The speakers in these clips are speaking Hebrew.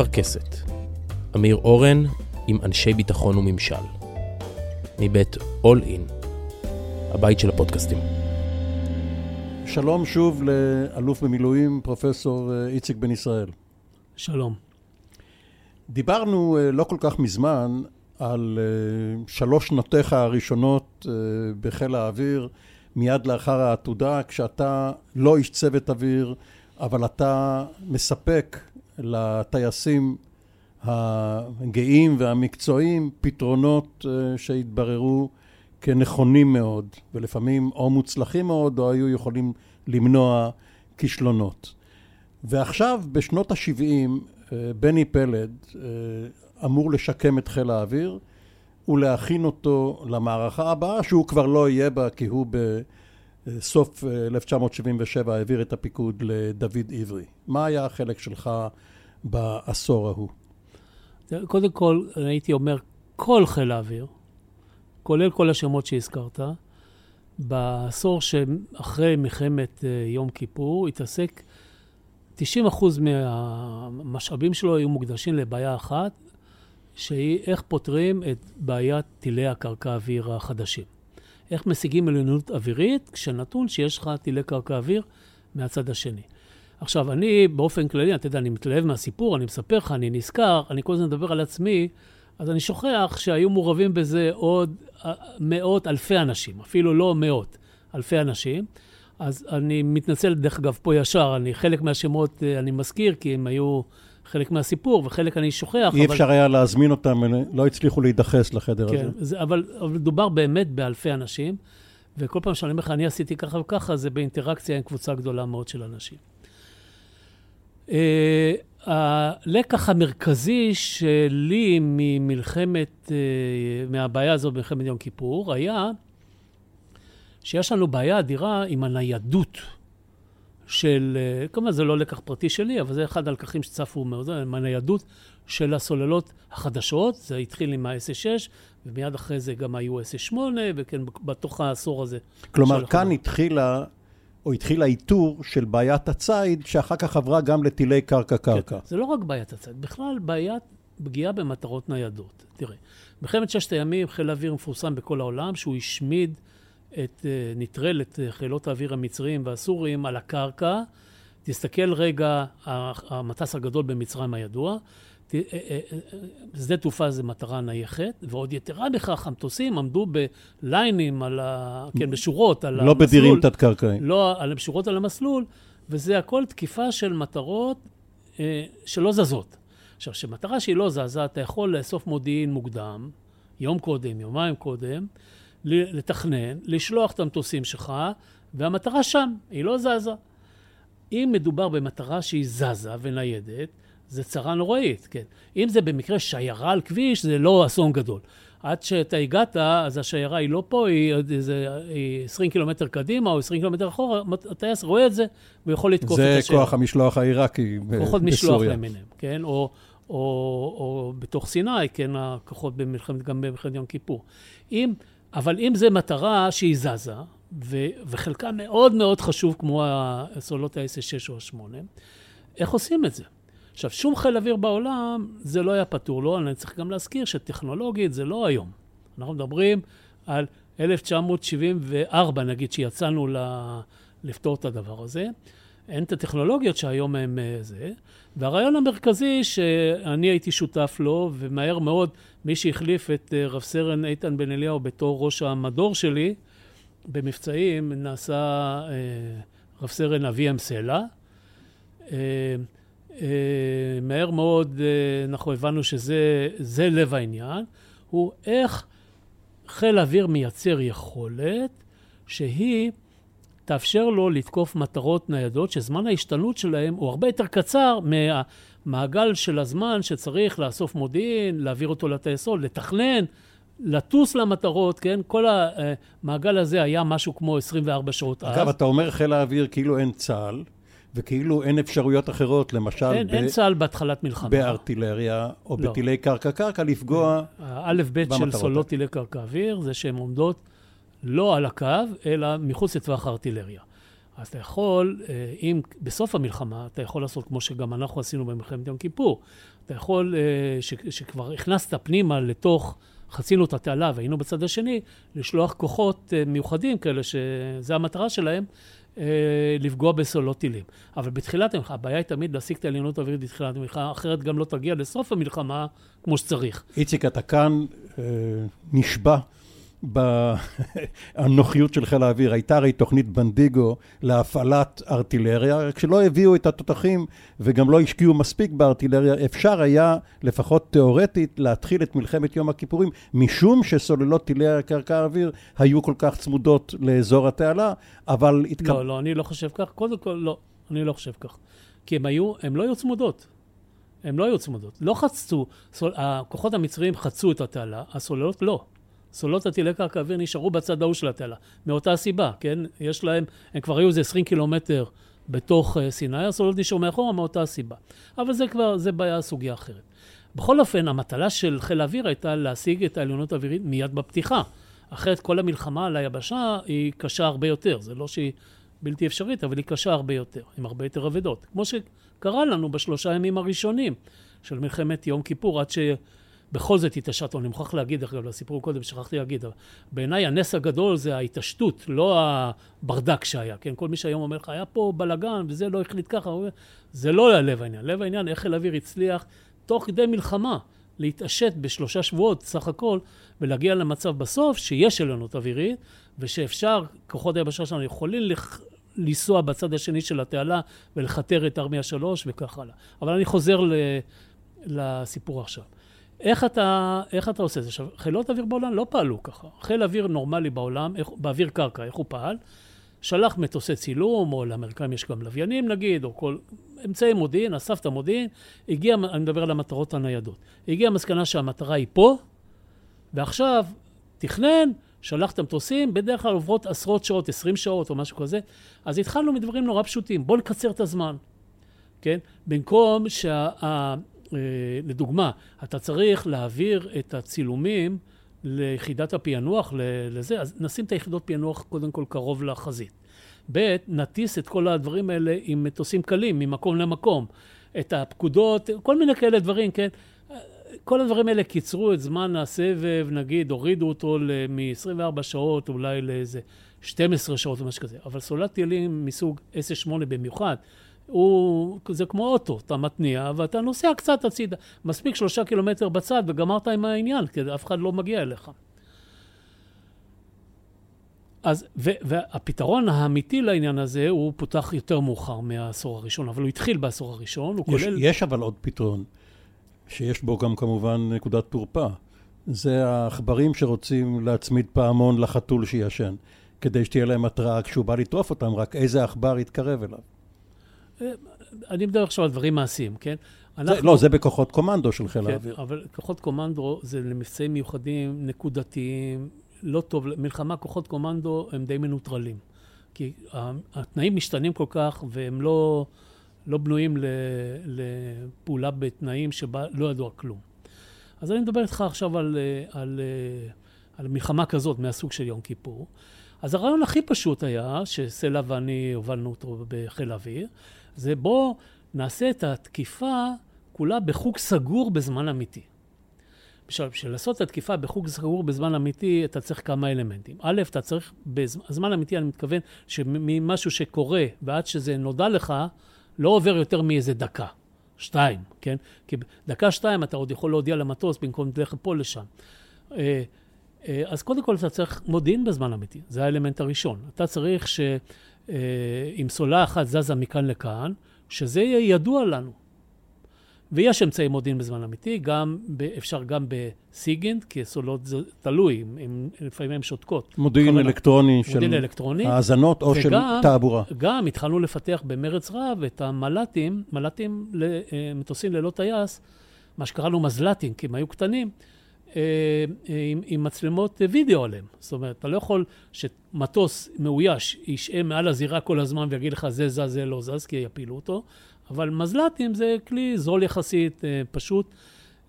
אפרכסת. אמיר אורן עם אנשי ביטחון וממשל. מבית All In, הבית של הפודקאסטים. שלום שוב לאלוף במילואים, פרופסור אה, איציק בן ישראל. שלום. דיברנו אה, לא כל כך מזמן על אה, שלוש שנותיך הראשונות בחיל האוויר, מיד לאחר העתודה, כשאתה לא איש צוות אוויר, אבל אתה מספק לטייסים הגאים והמקצועיים פתרונות שהתבררו כנכונים מאוד, ולפעמים או מוצלחים מאוד, או היו יכולים למנוע כישלונות. ועכשיו, בשנות ה-70, אה, בני פלד אה, אמור לשקם את חיל האוויר ולהכין אותו למערכה הבאה, שהוא כבר לא יהיה בה, כי הוא בסוף 1977 אה, העביר את הפיקוד לדוד עברי. מה היה החלק שלך בעשור ההוא? קודם כל, הייתי אומר, כל חיל האוויר, כולל כל השמות שהזכרת, בעשור שאחרי מלחמת אה, יום כיפור התעסק, 90% מהמשאבים שלו היו מוקדשים לבעיה אחת, שהיא איך פותרים את בעיית טילי הקרקע אוויר החדשים. איך משיגים עליונות אווירית כשנתון שיש לך טילי קרקע אוויר מהצד השני. עכשיו, אני באופן כללי, אתה יודע, אני מתלהב מהסיפור, אני מספר לך, אני נזכר, אני כל הזמן מדבר על עצמי, אז אני שוכח שהיו מעורבים בזה עוד אה, מאות אלפי אנשים, אפילו לא מאות, אלפי אנשים. אז אני מתנצל, דרך אגב, פה ישר, אני חלק מהשמות אה, אני מזכיר, כי הם היו חלק מהסיפור, וחלק אני שוכח. אי אבל... אפשר היה להזמין אותם, לא הצליחו להידחס לחדר כן, הזה. זה, אבל, אבל מדובר באמת באלפי אנשים, וכל פעם שאני אומר לך, אני עשיתי ככה וככה, זה באינטראקציה עם קבוצה גדולה מאוד של אנשים. אה, הלקח המרכזי שלי ממלחמת, אה, מהבעיה הזו במלחמת יום כיפור, היה שיש לנו בעיה אדירה עם הניידות של, אה, כמובן זה לא לקח פרטי שלי, אבל זה אחד הלקחים שצפו מאוד, עם הניידות של הסוללות החדשות, זה התחיל עם ה-S6, ומיד אחרי זה גם היו S8, וכן, בתוך העשור הזה. כלומר, כאן התחילה או התחיל האיתור של בעיית הציד, שאחר כך עברה גם לטילי קרקע-קרקע. כן, זה לא רק בעיית הציד, בכלל בעיית פגיעה במטרות ניידות. תראה, מלחמת ששת הימים, חיל האוויר מפורסם בכל העולם, שהוא השמיד את, אה, נטרל את אה, חילות האוויר המצריים והסוריים על הקרקע. תסתכל רגע, המטס הגדול במצרים הידוע, שדה תעופה זה מטרה נייחת, ועוד יתרה בכך, המטוסים עמדו בליינים, על ה... כן, בשורות על לא המסלול. לא בדירים תת-קרקעיים. לא, על שורות על המסלול, וזה הכל תקיפה של מטרות אה, שלא זזות. עכשיו, כשמטרה שהיא לא זזה, אתה יכול לאסוף מודיעין מוקדם, יום קודם, יומיים קודם, לתכנן, לשלוח את המטוסים שלך, והמטרה שם, היא לא זזה. אם מדובר במטרה שהיא זזה וניידת, זה צרה נוראית, כן. אם זה במקרה שיירה על כביש, זה לא אסון גדול. עד שאתה הגעת, אז השיירה היא לא פה, היא, איזה, היא 20 קילומטר קדימה או 20 קילומטר אחורה, הטייס רואה את זה, והוא יכול לתקוף את השיירה. זה כוח המשלוח העיראקי בסוריה. כוחות משלוח למיניהם, כן? או, או, או בתוך סיני, כן, הכוחות במלחמת, גם במלחמת יום כיפור. אם, אבל אם זה מטרה שהיא זזה, ו, וחלקה מאוד מאוד חשוב, כמו הסוללות ה-S6 או ה-8, איך עושים את זה? עכשיו, שום חיל אוויר בעולם, זה לא היה פתור לו, אני צריך גם להזכיר שטכנולוגית זה לא היום. אנחנו מדברים על 1974, נגיד, שיצאנו ל... לפתור את הדבר הזה. אין את הטכנולוגיות שהיום הם אה, זה. והרעיון המרכזי שאני הייתי שותף לו, ומהר מאוד מי שהחליף את אה, רב סרן איתן בן אליהו בתור ראש המדור שלי במבצעים, נעשה אה, רב סרן אביהם סלע. אה, מהר מאוד אה, אנחנו הבנו שזה לב העניין, הוא איך חיל האוויר מייצר יכולת שהיא תאפשר לו לתקוף מטרות ניידות, שזמן ההשתנות שלהם הוא הרבה יותר קצר מהמעגל של הזמן שצריך לאסוף מודיעין, להעביר אותו לטייסות, לתכנן, לטוס למטרות, כן? כל המעגל הזה היה משהו כמו 24 שעות אגב, אז. אגב, אתה אומר חיל האוויר כאילו אין צה"ל. וכאילו אין אפשרויות אחרות, למשל... אין, ב... אין צה"ל בהתחלת מלחמה. בארטילריה או לא. בטילי קרקע-קרקע, לפגוע האלף-בית של סוללות טילי קרקע-אוויר זה שהן עומדות לא על הקו, אלא מחוץ לטווח הארטילריה. אז אתה יכול, אה, אם בסוף המלחמה, אתה יכול לעשות כמו שגם אנחנו עשינו במלחמת יום כיפור. אתה יכול, אה, ש, שכבר הכנסת פנימה לתוך, חצינו את התעלה והיינו בצד השני, לשלוח כוחות אה, מיוחדים כאלה, שזו המטרה שלהם, לפגוע בסוללות טילים. אבל בתחילת המלחמה, הבעיה היא תמיד להשיג את העליונות האווירית בתחילת המלחמה, אחרת גם לא תגיע לסוף המלחמה כמו שצריך. איציק, אתה כאן נשבע בנוחיות של חיל האוויר. הייתה הרי תוכנית בנדיגו להפעלת ארטילריה, כשלא הביאו את התותחים וגם לא השקיעו מספיק בארטילריה, אפשר היה, לפחות תיאורטית, להתחיל את מלחמת יום הכיפורים, משום שסוללות טילי הקרקע האוויר היו כל כך צמודות לאזור התעלה, אבל... התקב... לא, לא, אני לא חושב כך. קודם כל, לא, אני לא חושב כך. כי הם היו, הם לא היו צמודות. הם לא היו צמודות. לא חצו, סול, הכוחות המצריים חצו את התעלה, הסוללות לא. סוללות הטילי קרקע אוויר נשארו בצד ההוא של התעלה, מאותה סיבה, כן? יש להם, הם כבר היו איזה 20 קילומטר בתוך uh, סיני, הסוללות נשארו מאחורה מאותה סיבה. אבל זה כבר, זה בעיה, סוגיה אחרת. בכל אופן, המטלה של חיל האוויר הייתה להשיג את העליונות האווירית מיד בפתיחה. אחרת כל המלחמה על היבשה היא קשה הרבה יותר. זה לא שהיא בלתי אפשרית, אבל היא קשה הרבה יותר, עם הרבה יותר אבדות. כמו שקרה לנו בשלושה ימים הראשונים של מלחמת יום כיפור, עד ש... בכל זאת התעשתנו, אני מוכרח להגיד, אגב, לסיפור קודם, שכחתי להגיד, בעיניי הנס הגדול זה ההתעשתות, לא הברדק שהיה, כן? כל מי שהיום אומר לך, היה פה בלאגן וזה לא החליט ככה, זה לא לב העניין. לב העניין, איך חיל האוויר הצליח, תוך כדי מלחמה, להתעשת בשלושה שבועות סך הכל, ולהגיע למצב בסוף שיש עליונות אווירית, ושאפשר, כוחות היבשה שלנו יכולים לח... לנסוע בצד השני של התעלה ולכתר את ארמיה שלוש וכך הלאה. אבל אני חוזר ל... לסיפור עכשיו. איך אתה, איך אתה עושה את זה? עכשיו, חילות אוויר בעולם לא פעלו ככה. חיל אוויר נורמלי בעולם, איך, באוויר קרקע, איך הוא פעל? שלח מטוסי צילום, או לאמריקאים יש גם לוויינים נגיד, או כל אמצעי מודיעין, אסף את המודיעין, הגיע, אני מדבר על המטרות הניידות, הגיע המסקנה שהמטרה היא פה, ועכשיו תכנן, שלח את המטוסים, בדרך כלל עוברות עשרות שעות, עשרים שעות או משהו כזה, אז התחלנו מדברים נורא פשוטים, בואו נקצר את הזמן, כן? במקום שה... אה, לדוגמה, אתה צריך להעביר את הצילומים ליחידת הפענוח, לזה, אז נשים את היחידות פענוח קודם כל קרוב לחזית. ב', נטיס את כל הדברים האלה עם מטוסים קלים, ממקום למקום. את הפקודות, כל מיני כאלה דברים, כן? כל הדברים האלה קיצרו את זמן הסבב, נגיד, הורידו אותו מ-24 שעות אולי לאיזה 12 שעות או משהו כזה. אבל סוללת טילים מסוג S8 במיוחד, הוא, זה כמו אוטו, אתה מתניע ואתה נוסע קצת הצידה. מספיק שלושה קילומטר בצד וגמרת עם העניין, כי אף אחד לא מגיע אליך. אז, ו, והפתרון האמיתי לעניין הזה, הוא פותח יותר מאוחר מהעשור הראשון, אבל הוא התחיל בעשור הראשון, הוא יש, כולל... יש אבל עוד פתרון, שיש בו גם כמובן נקודת תורפה. זה העכברים שרוצים להצמיד פעמון לחתול שישן, כדי שתהיה להם התראה כשהוא בא לטרוף אותם, רק איזה עכבר יתקרב אליו. אני מדבר עכשיו על דברים מעשיים, כן? אנחנו... זה, לא, זה בכוחות קומנדו של חיל כן, האוויר. אבל כוחות קומנדו זה למבצעים מיוחדים, נקודתיים, לא טוב. מלחמה, כוחות קומנדו הם די מנוטרלים. כי התנאים משתנים כל כך, והם לא, לא בנויים לפעולה בתנאים שבה לא ידוע כלום. אז אני מדבר איתך עכשיו על, על, על מלחמה כזאת מהסוג של יום כיפור. אז הרעיון הכי פשוט היה, שסלע ואני הובלנו אותו בחיל האוויר, זה בוא נעשה את התקיפה כולה בחוג סגור בזמן אמיתי. בשביל לעשות את התקיפה בחוג סגור בזמן אמיתי, אתה צריך כמה אלמנטים. א', אתה צריך, בזמן אמיתי אני מתכוון שממשהו שקורה ועד שזה נודע לך, לא עובר יותר מאיזה דקה. שתיים, כן? כי דקה שתיים אתה עוד יכול להודיע למטוס במקום ללכת פה לשם. אה, אז קודם כל אתה צריך מודיעין בזמן אמיתי, זה האלמנט הראשון. אתה צריך ש... אה, אם סוללה אחת זזה מכאן לכאן, שזה יהיה ידוע לנו. ויש אמצעי מודיעין בזמן אמיתי, גם, אפשר גם בסיגינט, כי סולות זה תלוי, הם, לפעמים הן שותקות. מודיעין אלקטרוני של מודיעין אלקטרוני, האזנות או וגם, של תעבורה. גם התחלנו לפתח במרץ רב את המל"טים, מל"טים למטוסים אה, ללא טייס, מה שקראנו מזל"טים, כי הם היו קטנים. אה, אה, עם, עם מצלמות וידאו עליהם. זאת אומרת, אתה לא יכול שמטוס מאויש ישעה מעל הזירה כל הזמן ויגיד לך זה זז, זה לא זז, כי יפילו אותו, אבל מזל"טים זה כלי זול יחסית, אה, פשוט,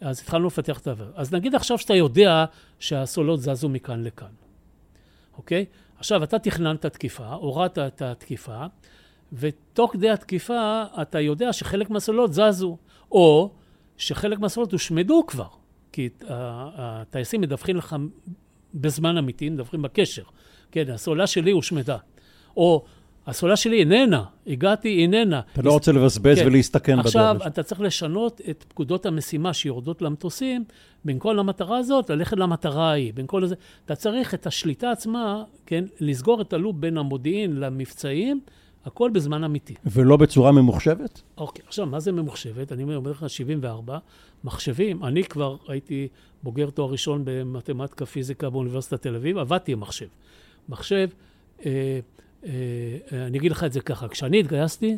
אז התחלנו לפתח את העבר. אז נגיד עכשיו שאתה יודע שהסולות זזו מכאן לכאן. אוקיי? עכשיו, אתה תכננת תקיפה, הורדת את התקיפה, ותוך כדי התקיפה אתה יודע שחלק מהסוללות זזו, או שחלק מהסוללות הושמדו כבר, כי הטייסים מדווחים לך בזמן אמיתי, מדווחים בקשר. כן, הסוללה שלי הושמדה. או הסוללה שלי איננה, הגעתי, איננה. אתה לא רוצה לבזבז כן. ולהסתכן בדרך. עכשיו, בדרך. אתה צריך לשנות את פקודות המשימה שיורדות למטוסים, בין כל המטרה הזאת, ללכת למטרה ההיא. בין כל הזה, אתה צריך את השליטה עצמה, כן, לסגור את הלופ בין המודיעין למבצעים, הכל בזמן אמיתי. ולא בצורה ממוחשבת? אוקיי, עכשיו, מה זה ממוחשבת? אני אומר לך, 74, מחשבים, אני כבר הייתי בוגר תואר ראשון במתמטיקה, פיזיקה באוניברסיטת תל אביב, עבדתי עם מחשב. מחשב, אה, אה, אני אגיד לך את זה ככה, כשאני התגייסתי,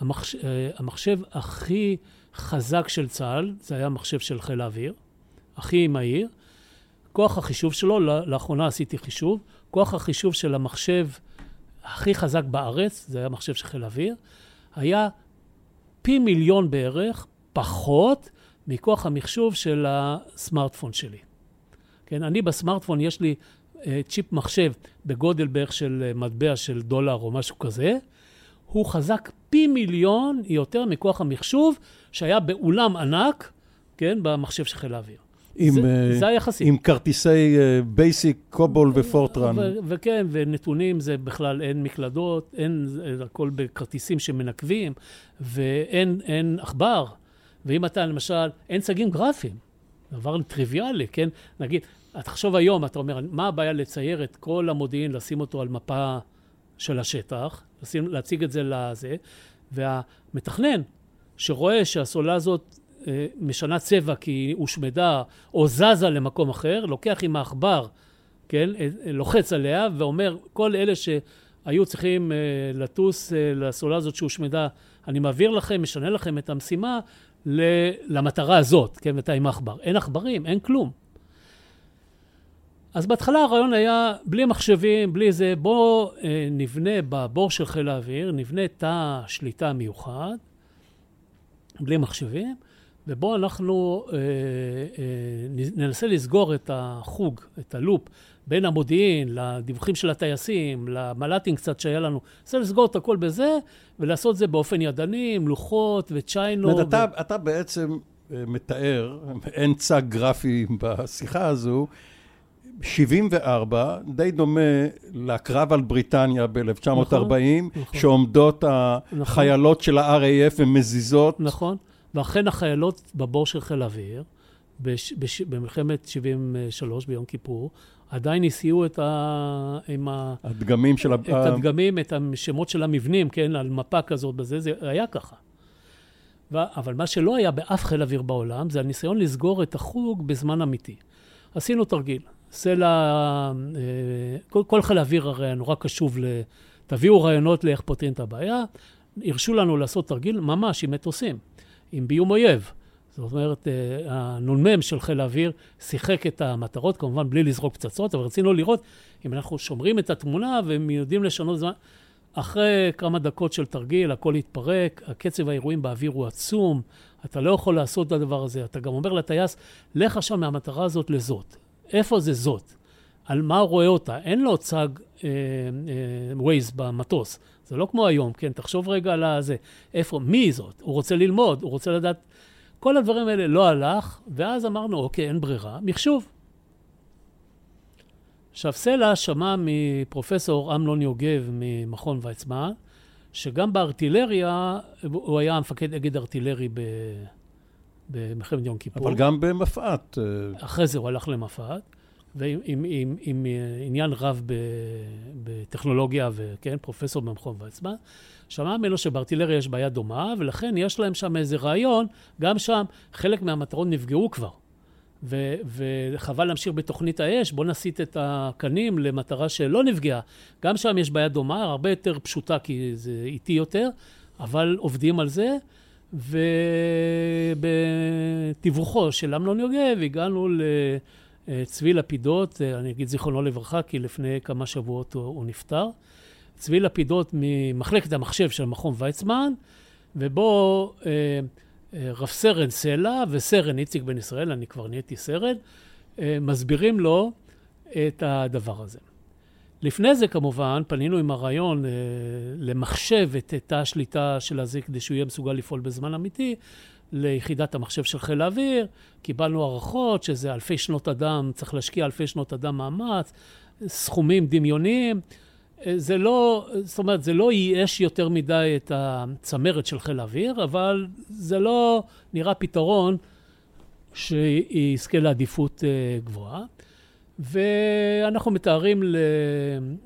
המחש, אה, המחשב הכי חזק של צה"ל, זה היה מחשב של חיל האוויר, הכי מהיר. כוח החישוב שלו, לאחרונה עשיתי חישוב, כוח החישוב של המחשב הכי חזק בארץ, זה היה מחשב של חיל האוויר, היה פי מיליון בערך פחות מכוח המחשוב של הסמארטפון שלי. כן, אני בסמארטפון, יש לי אה, צ'יפ מחשב בגודל בערך של אה, מטבע של דולר או משהו כזה, הוא חזק פי מיליון יותר מכוח המחשוב שהיה באולם ענק, כן, במחשב של חיל האוויר. עם, זה, אה, זה היחסי. עם כרטיסי בייסיק, קובול ופורטרן. וכן, ונתונים זה בכלל אין מקלדות, אין, הכל בכרטיסים שמנקבים, ואין עכבר. ואם אתה למשל, אין צגים גרפיים, דבר טריוויאלי, כן? נגיד, תחשוב היום, אתה אומר, מה הבעיה לצייר את כל המודיעין, לשים אותו על מפה של השטח, לשים, להציג את זה לזה, והמתכנן שרואה שהסוללה הזאת אה, משנה צבע כי היא הושמדה או זזה למקום אחר, לוקח עם העכבר, כן, אה, לוחץ עליה ואומר, כל אלה שהיו צריכים אה, לטוס אה, לסוללה הזאת שהושמדה, אני מעביר לכם, משנה לכם את המשימה למטרה הזאת, כן, ואתה עם עכבר. אין עכברים, אין כלום. אז בהתחלה הרעיון היה, בלי מחשבים, בלי זה, בואו אה, נבנה בבור של חיל האוויר, נבנה תא שליטה מיוחד, בלי מחשבים, ובואו אנחנו אה, אה, ננסה לסגור את החוג, את הלופ, בין המודיעין לדיווחים של הטייסים, למל"טים קצת שהיה לנו. ננסה לסגור את הכל בזה, ולעשות את זה באופן ידני, עם לוחות וצ'יינו. זאת אומרת, ו... אתה, אתה בעצם אה, מתאר, אין צג גרפי בשיחה הזו, 74, די דומה לקרב על בריטניה ב-1940, נכון, נכון. שעומדות החיילות נכון. של ה-RAF ומזיזות. נכון, ואכן החיילות בבור של חיל האוויר, בש, בש, במלחמת 73 ביום כיפור, עדיין הסיעו את ה... עם ה... הדגמים של... את ה... הדגמים, את השמות של המבנים, כן, על מפה כזאת בזה, זה היה ככה. ו... אבל מה שלא היה באף חיל אוויר בעולם, זה הניסיון לסגור את החוג בזמן אמיתי. עשינו תרגיל. סלע, אה, כל, כל חיל האוויר הרי נורא קשוב ל... תביאו רעיונות לאיך פותרים את הבעיה. הרשו לנו לעשות תרגיל ממש עם מטוסים, עם ביום אויב. זאת אומרת, אה, הנ"מ של חיל האוויר שיחק את המטרות, כמובן בלי לזרוק פצצות, אבל רצינו לראות אם אנחנו שומרים את התמונה והם יודעים לשנות זמן. אחרי כמה דקות של תרגיל, הכל התפרק, הקצב האירועים באוויר הוא עצום, אתה לא יכול לעשות את הדבר הזה. אתה גם אומר לטייס, לך עכשיו מהמטרה הזאת לזאת. איפה זה זאת? על מה רואה אותה? אין לו צג ווייז אה, אה, במטוס. זה לא כמו היום, כן? תחשוב רגע על הזה. איפה, מי זאת? הוא רוצה ללמוד, הוא רוצה לדעת... כל הדברים האלה לא הלך, ואז אמרנו, אוקיי, אין ברירה, מחשוב. עכשיו, סלע שמע מפרופסור אמנון יוגב ממכון ויצמן, שגם בארטילריה, הוא היה מפקד אגד ארטילרי ב... במלחמת יום כיפור. אבל גם במפא"ת. אה, אחרי זה הוא הלך למפא"ת, ועם עם, עם, עם עניין רב בטכנולוגיה, וכן, פרופסור במכון ויצמן. שמע ממנו שבארטילריה יש בעיה דומה, ולכן יש להם שם איזה רעיון, גם שם חלק מהמטרות נפגעו כבר. ו, וחבל להמשיך בתוכנית האש, בואו נסיט את הקנים למטרה שלא נפגעה. גם שם יש בעיה דומה, הרבה יותר פשוטה כי זה איטי יותר, אבל עובדים על זה. ובתיווכו של אמנון יוגב הגענו לצבי לפידות, אני אגיד זיכרונו לברכה, כי לפני כמה שבועות הוא, הוא נפטר. צבי לפידות ממחלקת המחשב של מכון ויצמן, ובו אה, אה, רב סרן סלע וסרן איציק בן ישראל, אני כבר נהייתי סרן, אה, מסבירים לו את הדבר הזה. לפני זה כמובן, פנינו עם הרעיון אה, למחשב את תא השליטה של הזה כדי שהוא יהיה מסוגל לפעול בזמן אמיתי, ליחידת המחשב של חיל האוויר, קיבלנו הערכות שזה אלפי שנות אדם, צריך להשקיע אלפי שנות אדם מאמץ, סכומים דמיוניים. אה, זה לא, זאת אומרת, זה לא ייאש יותר מדי את הצמרת של חיל האוויר, אבל זה לא נראה פתרון שיזכה לעדיפות אה, גבוהה. ואנחנו מתארים ל...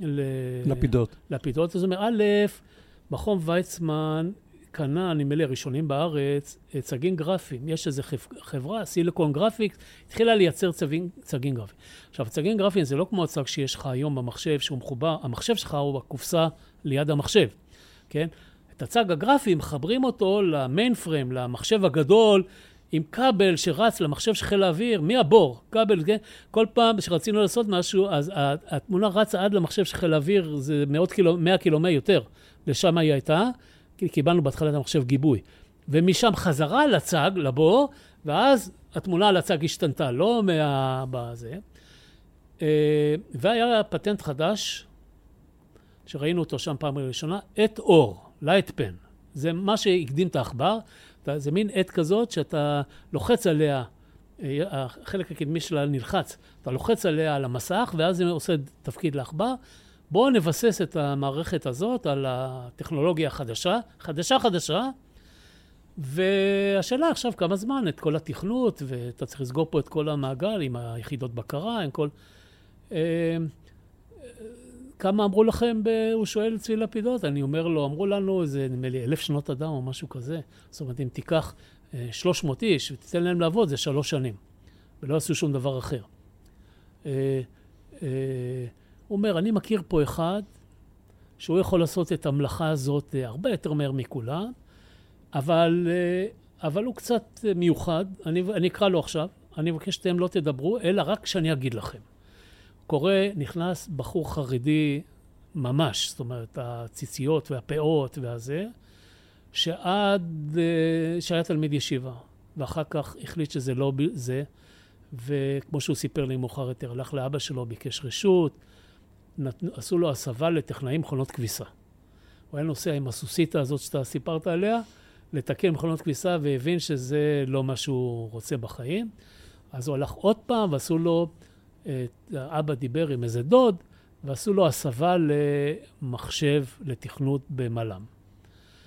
ל... לפידות. לפידות. זאת אומרת, א', מכון ויצמן קנה, נדמה לי, הראשונים בארץ, צגים גרפיים. יש איזו חברה, Silicon Graphics, התחילה לייצר צגים, צגים גרפיים. עכשיו, צגים גרפיים זה לא כמו הצג שיש לך היום במחשב, שהוא מחובר, המחשב שלך הוא בקופסה ליד המחשב, כן? את הצג הגרפי, מחברים אותו למיין פריים, למחשב הגדול, עם כבל שרץ למחשב של חיל האוויר, מהבור, כבל, כן? כל פעם שרצינו לעשות משהו, אז התמונה רצה עד למחשב של חיל האוויר, זה מאות קילו, מאה קילומטר יותר, לשם היא הייתה, כי קיבלנו בהתחלה את המחשב גיבוי. ומשם חזרה לצג, לבור, ואז התמונה על הצג השתנתה, לא מה... בזה. אה, והיה פטנט חדש, שראינו אותו שם פעם ראשונה, עט אור, light pen. זה מה שהקדים את העכבר. זה מין עט כזאת שאתה לוחץ עליה, אה, החלק הקדמי שלה נלחץ, אתה לוחץ עליה על המסך ואז זה עושה תפקיד לעכבר. בואו נבסס את המערכת הזאת על הטכנולוגיה החדשה, חדשה חדשה, והשאלה עכשיו כמה זמן, את כל התכנות, ואתה צריך לסגור פה את כל המעגל עם היחידות בקרה, עם כל... אה, כמה אמרו לכם, ב... הוא שואל צבי לפידות, אני אומר לו, אמרו לנו איזה, נדמה לי, אלף שנות אדם או משהו כזה. זאת אומרת, אם תיקח 300 אה, איש ותיתן להם לעבוד, זה שלוש שנים. ולא עשו שום דבר אחר. אה, אה, הוא אומר, אני מכיר פה אחד שהוא יכול לעשות את המלאכה הזאת הרבה יותר מהר מכולם, אבל, אבל הוא קצת מיוחד. אני, אני אקרא לו עכשיו, אני מבקש שאתם לא תדברו, אלא רק שאני אגיד לכם. קורה, נכנס בחור חרדי ממש, זאת אומרת, הציציות והפאות והזה, שעד, אה, שהיה תלמיד ישיבה, ואחר כך החליט שזה לא זה, וכמו שהוא סיפר לי מאוחר יותר, הלך לאבא שלו, ביקש רשות, נת... עשו לו הסבה לטכנאים מכונות כביסה. הוא היה נוסע עם הסוסיתא הזאת שאתה סיפרת עליה, לתקן מכונות כביסה, והבין שזה לא מה שהוא רוצה בחיים. אז הוא הלך עוד פעם, ועשו לו אבא דיבר עם איזה דוד, ועשו לו הסבה למחשב לתכנות במל"ם.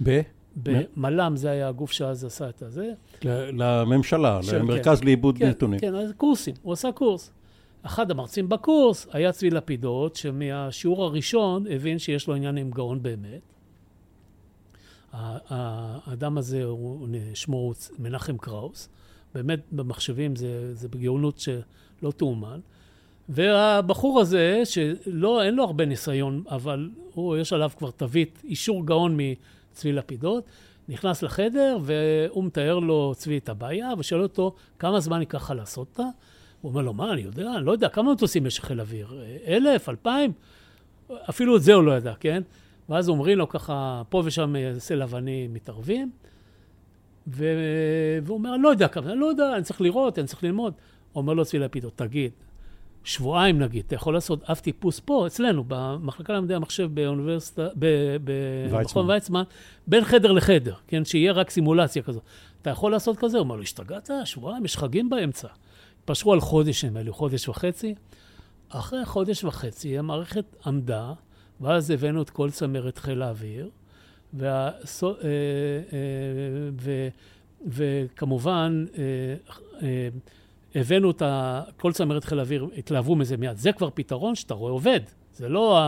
ב? במל"ם זה היה הגוף שאז עשה את הזה. לממשלה, למרכז כן, לעיבוד כן, נתונים. כן, אז קורסים, הוא עשה קורס. אחד המרצים בקורס היה צבי לפידות, שמהשיעור הראשון הבין שיש לו עניין עם גאון באמת. האדם הזה, הוא, שמו מנחם קראוס. באמת במחשבים זה, זה בגאונות שלא תאומן. והבחור הזה, שלא, אין לו הרבה ניסיון, אבל הוא, יש עליו כבר תווית, אישור גאון מצבי לפידות, נכנס לחדר והוא מתאר לו צבי את הבעיה ושואל אותו כמה זמן ייקח לך לעשות אותה. הוא אומר לו, מה, אני יודע, אני לא יודע, כמה מטוסים יש חיל אוויר? אלף, אלפיים? אפילו את זה הוא לא ידע, כן? ואז אומרים לו ככה, פה ושם סלע אבנים מתערבים, ו... והוא אומר, אני לא יודע כמה, אני לא יודע, אני צריך לראות, אני צריך ללמוד. אומר לו צבי לפידות, תגיד, שבועיים נגיד, אתה יכול לעשות אף טיפוס פה, אצלנו, במחלקה למדעי המחשב באוניברסיטה, במכון ויצמן, בין חדר לחדר, כן, שיהיה רק סימולציה כזאת. אתה יכול לעשות כזה? הוא אומר לו, השתגעת? שבועיים, יש חגים באמצע. התפשרו על חודש, נדמה לי, חודש וחצי. אחרי חודש וחצי המערכת עמדה, ואז הבאנו את כל צמרת חיל האוויר, וה... אה, אה, ו... וכמובן, אה, הבאנו את ה... כל צמרת חיל האוויר, התלהבו מזה מיד. זה כבר פתרון שאתה רואה עובד. זה לא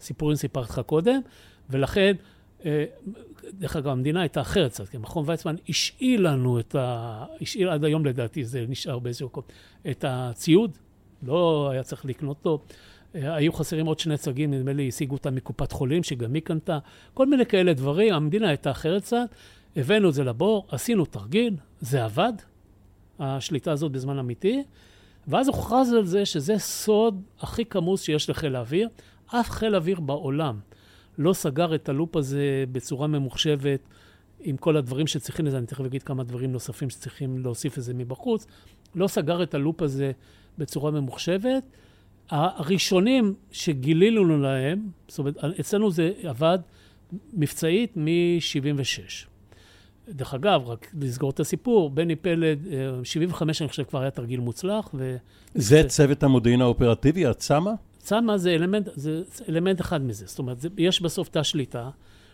הסיפורים שסיפרתי לך קודם, ולכן, דרך אגב, המדינה הייתה אחרת קצת, כי מכון ויצמן השאיל לנו את ה... השאיל עד היום לדעתי, זה נשאר באיזשהו מקום, את הציוד, לא היה צריך לקנות אותו. אה, היו חסרים עוד שני צגים, נדמה לי, השיגו אותם מקופת חולים, שגם היא קנתה. כל מיני כאלה דברים, המדינה הייתה אחרת קצת. הבאנו את זה לבור, עשינו תרגיל, זה עבד, השליטה הזאת בזמן אמיתי, ואז הוכרז על זה שזה סוד הכי כמוס שיש לחיל האוויר. אף חיל אוויר בעולם לא סגר את הלופ הזה בצורה ממוחשבת עם כל הדברים שצריכים לזה, אני תכף אגיד כמה דברים נוספים שצריכים להוסיף את זה מבחוץ, לא סגר את הלופ הזה בצורה ממוחשבת, הראשונים שגילינו להם, זאת אומרת, אצלנו זה עבד מבצעית מ-76. דרך אגב, רק לסגור את הסיפור, בני פלד, 75 אני חושב כבר היה תרגיל מוצלח. ו... זה צוות המודיעין האופרטיבי, הצמ"ה? צמ"ה זה אלמנט, זה אלמנט אחד מזה. זאת אומרת, זה, יש בסוף תא שליטה,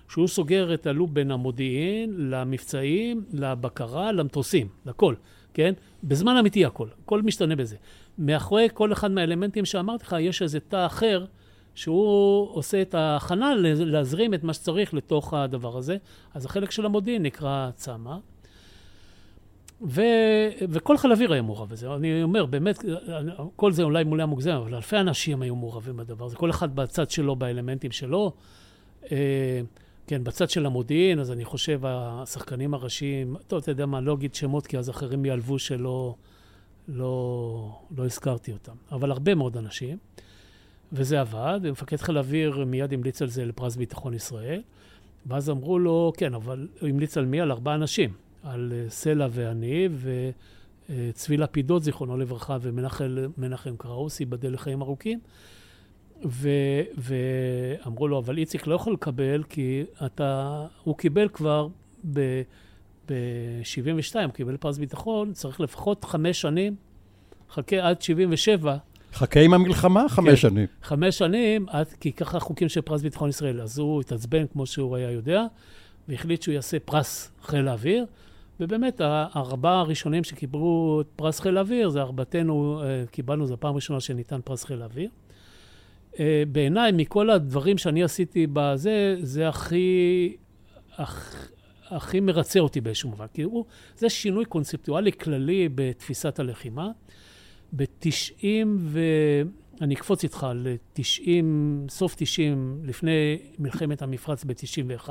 שהוא סוגר את הלופ בין המודיעין, למבצעים, לבקרה, למטוסים, לכל, כן? בזמן אמיתי הכל, הכל משתנה בזה. מאחורי כל אחד מהאלמנטים שאמרתי לך, יש איזה תא אחר, שהוא עושה את ההכנה להזרים את מה שצריך לתוך הדבר הזה. אז החלק של המודיעין נקרא צמ"ה. ו... וכל חיל אוויר היה מעורב בזה. אני אומר, באמת, כל זה אולי מולה מוגזם, אבל אלפי אנשים היו מעורבים בדבר הזה, כל אחד בצד שלו, באלמנטים שלו. אה, כן, בצד של המודיעין, אז אני חושב, השחקנים הראשיים, טוב, אתה יודע מה, לא אגיד שמות, כי אז אחרים יעלבו שלא לא, לא הזכרתי אותם. אבל הרבה מאוד אנשים. וזה עבד, ומפקד חיל האוויר מיד המליץ על זה לפרס ביטחון ישראל. ואז אמרו לו, כן, אבל הוא המליץ על מי? על ארבעה אנשים. על אה, סלע ואני, וצבי לפידות, זיכרונו לברכה, ומנחם קראוס, ייבדל לחיים ארוכים. ו, ואמרו לו, אבל איציק לא יכול לקבל, כי אתה, הוא קיבל כבר ב-72, הוא קיבל פרס ביטחון, צריך לפחות חמש שנים, חכה עד 77, חכה עם המלחמה חמש כן, שנים. חמש שנים, כי ככה חוקים של פרס ביטחון ישראל. אז הוא התעצבן כמו שהוא היה יודע, והחליט שהוא יעשה פרס חיל האוויר. ובאמת, הארבעה הראשונים שקיבלו את פרס חיל האוויר, זה ארבעתנו, אה, קיבלנו, זו הפעם הראשונה שניתן פרס חיל האוויר. אה, בעיניי, מכל הדברים שאני עשיתי בזה, זה הכי, הכ, הכי מרצה אותי באיזשהו מובן. כי הוא, זה שינוי קונספטואלי כללי בתפיסת הלחימה. ב-90 ו... אני אקפוץ איתך ל-90, סוף 90, לפני מלחמת המפרץ ב-91,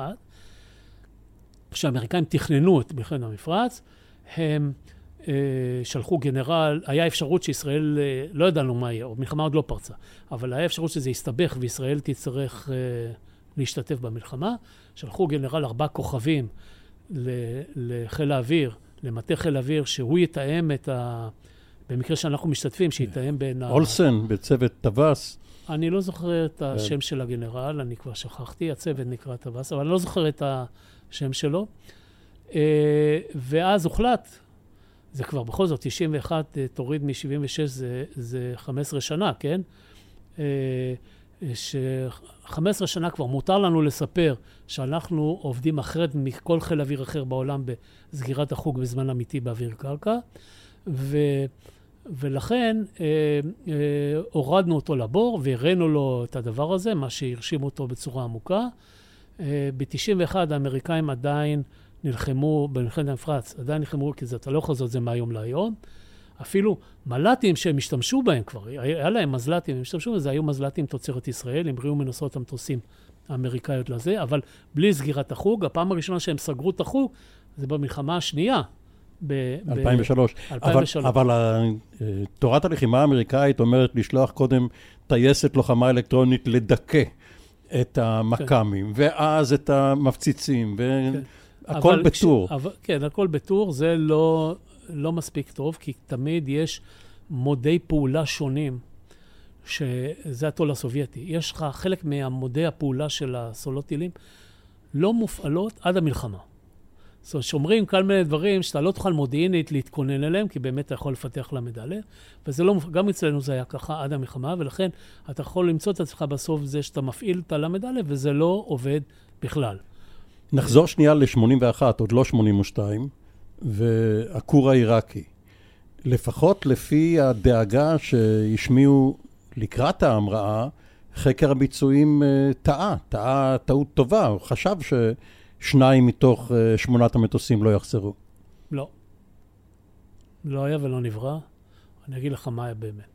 כשהאמריקאים תכננו את מלחמת המפרץ, הם אה, שלחו גנרל, היה אפשרות שישראל, אה, לא ידענו מה יהיה, המלחמה עוד לא פרצה, אבל היה אפשרות שזה יסתבך וישראל תצטרך אה, להשתתף במלחמה. שלחו גנרל ארבעה כוכבים לחיל האוויר, למטה חיל האוויר, שהוא יתאם את ה... במקרה שאנחנו משתתפים, שיתאם בין ה... אולסן בצוות טווס. אני לא זוכר את השם של הגנרל, אני כבר שכחתי, הצוות נקרא טווס, אבל אני לא זוכר את השם שלו. אה, ואז הוחלט, זה כבר בכל זאת, 91 אה, תוריד מ-76 זה, זה 15 שנה, כן? אה, ש-15 שנה כבר מותר לנו לספר שאנחנו עובדים אחרת מכל חיל אוויר אחר בעולם בסגירת החוג בזמן אמיתי באוויר קרקע. ו... ולכן אה, אה, הורדנו אותו לבור והראינו לו את הדבר הזה, מה שהרשים אותו בצורה עמוקה. אה, ב-91 האמריקאים עדיין נלחמו במלחמת המפרץ, עדיין נלחמו, כי זה, אתה לא יכול לעשות את זה מהיום להיום. אפילו מל"טים שהם השתמשו בהם כבר, היה להם מזל"טים, הם השתמשו בזה, היו מזל"טים תוצרת ישראל, המריאו מנוסות המטוסים האמריקאיות לזה, אבל בלי סגירת החוג. הפעם הראשונה שהם סגרו את החוג זה במלחמה השנייה, ב- 2003. ב- 2003. אבל, אבל תורת הלחימה האמריקאית אומרת לשלוח קודם טייסת לוחמה אלקטרונית לדכא את המכ"מים, כן. ואז את המפציצים, והכל כן. בטור. כש, אבל, כן, הכל בטור, זה לא, לא מספיק טוב, כי תמיד יש מודי פעולה שונים. שזה התו"ל הסובייטי. יש לך חלק מהמודי הפעולה של הסולות טילים לא מופעלות עד המלחמה. זאת אומרת, שומרים כל מיני דברים שאתה לא תוכל מודיעינית להתכונן אליהם, כי באמת אתה יכול לפתח למדלה, וזה לא, גם אצלנו זה היה ככה עד המלחמה, ולכן אתה יכול למצוא את עצמך בסוף זה שאתה מפעיל את הלמדלה, וזה לא עובד בכלל. נחזור שנייה ל-81, עוד לא 82, והכור העיראקי. לפחות לפי הדאגה שהשמיעו לקראת ההמראה, חקר הביצועים אה, טעה, טעה טעות טובה, הוא חשב ש... שניים מתוך uh, שמונת המטוסים לא יחזרו. לא. לא היה ולא נברא. אני אגיד לך מה היה באמת.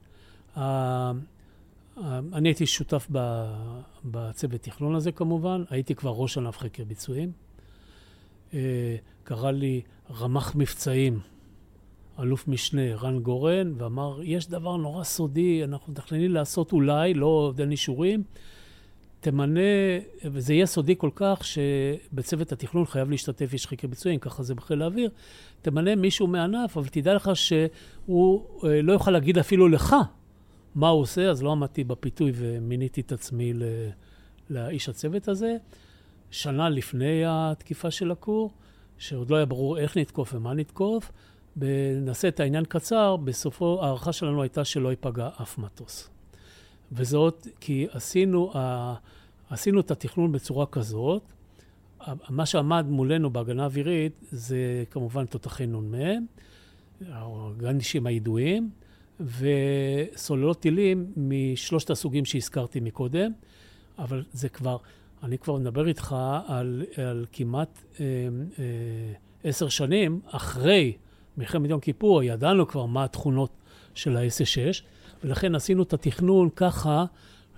Uh, uh, אני הייתי שותף בצוות תכנון הזה כמובן, הייתי כבר ראש ענף חקר ביצועים. קרא לי רמ"ח מבצעים, אלוף משנה רן גורן, ואמר, יש דבר נורא סודי, אנחנו מתכננים לעשות אולי, לא אין אישורים, תמנה, וזה יהיה סודי כל כך, שבצוות התכנון חייב להשתתף איש חקר ביצועים, ככה זה בחיל האוויר, תמנה מישהו מענף, אבל תדע לך שהוא אה, לא יוכל להגיד אפילו לך מה הוא עושה, אז לא עמדתי בפיתוי ומיניתי את עצמי ל, לאיש הצוות הזה. שנה לפני התקיפה של הכור, שעוד לא היה ברור איך נתקוף ומה נתקוף, נעשה את העניין קצר, בסופו, ההערכה שלנו הייתה שלא ייפגע אף מטוס. וזאת כי עשינו, עשינו את התכנון בצורה כזאת, מה שעמד מולנו בהגנה אווירית זה כמובן תותחי נ"מ, הגנדישים הידועים, וסוללות טילים משלושת הסוגים שהזכרתי מקודם, אבל זה כבר, אני כבר מדבר איתך על, על כמעט אה, אה, עשר שנים אחרי מלחמת יום כיפור, ידענו כבר מה התכונות של ה-S6, ולכן עשינו את התכנון ככה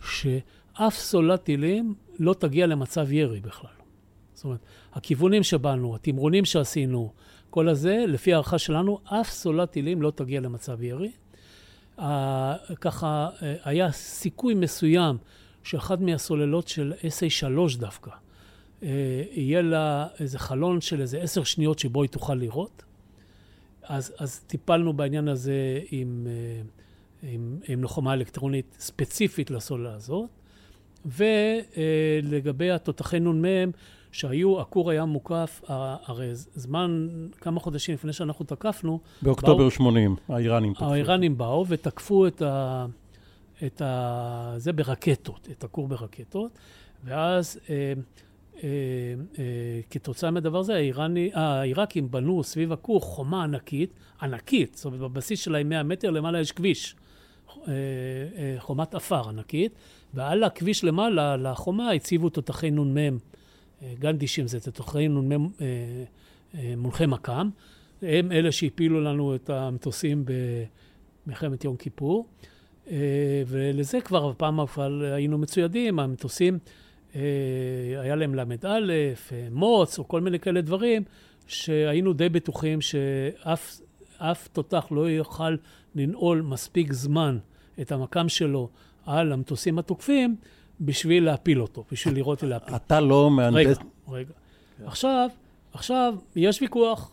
שאף סוללת טילים לא תגיע למצב ירי בכלל. זאת אומרת, הכיוונים שבאנו, התמרונים שעשינו, כל הזה, לפי הערכה שלנו, אף סוללת טילים לא תגיע למצב ירי. ככה, אה, היה סיכוי מסוים שאחת מהסוללות של SA3 דווקא, אה, יהיה לה איזה חלון של איזה עשר שניות שבו היא תוכל לראות. אז, אז טיפלנו בעניין הזה עם, אה, עם, עם לוחמה אלקטרונית ספציפית לסוללה הזאת. ולגבי התותחי נ"מ, שהיו, הכור היה מוקף, הרי זמן, כמה חודשים לפני שאנחנו תקפנו... באוקטובר באו, 80, האיראנים תקפו. האיראנים באו ותקפו את, ה, את ה... זה ברקטות, את הכור ברקטות, ואז אה, אה, אה, כתוצאה מהדבר הזה, האיראני, העיראקים בנו סביב הכור חומה ענקית, ענקית, זאת אומרת, בבסיס שלה היא 100 מטר, למעלה יש כביש, אה, אה, חומת עפר ענקית, ועל הכביש למעלה, לחומה, הציבו תותחי נ"מ. גנדישים זה תותחי נ"מ מונחי מכ"ם. הם אלה שהפילו לנו את המטוסים במלחמת יום כיפור. ולזה כבר בפעם אבל היינו מצוידים, המטוסים, היה להם ל"א, מוץ או כל מיני כאלה דברים, שהיינו די בטוחים שאף תותח לא יוכל לנעול מספיק זמן את המקם שלו על המטוסים התוקפים, בשביל להפיל אותו, בשביל לראות ולהפיל. אתה לא מהנדס... רגע, רגע. כן. עכשיו, עכשיו, יש ויכוח.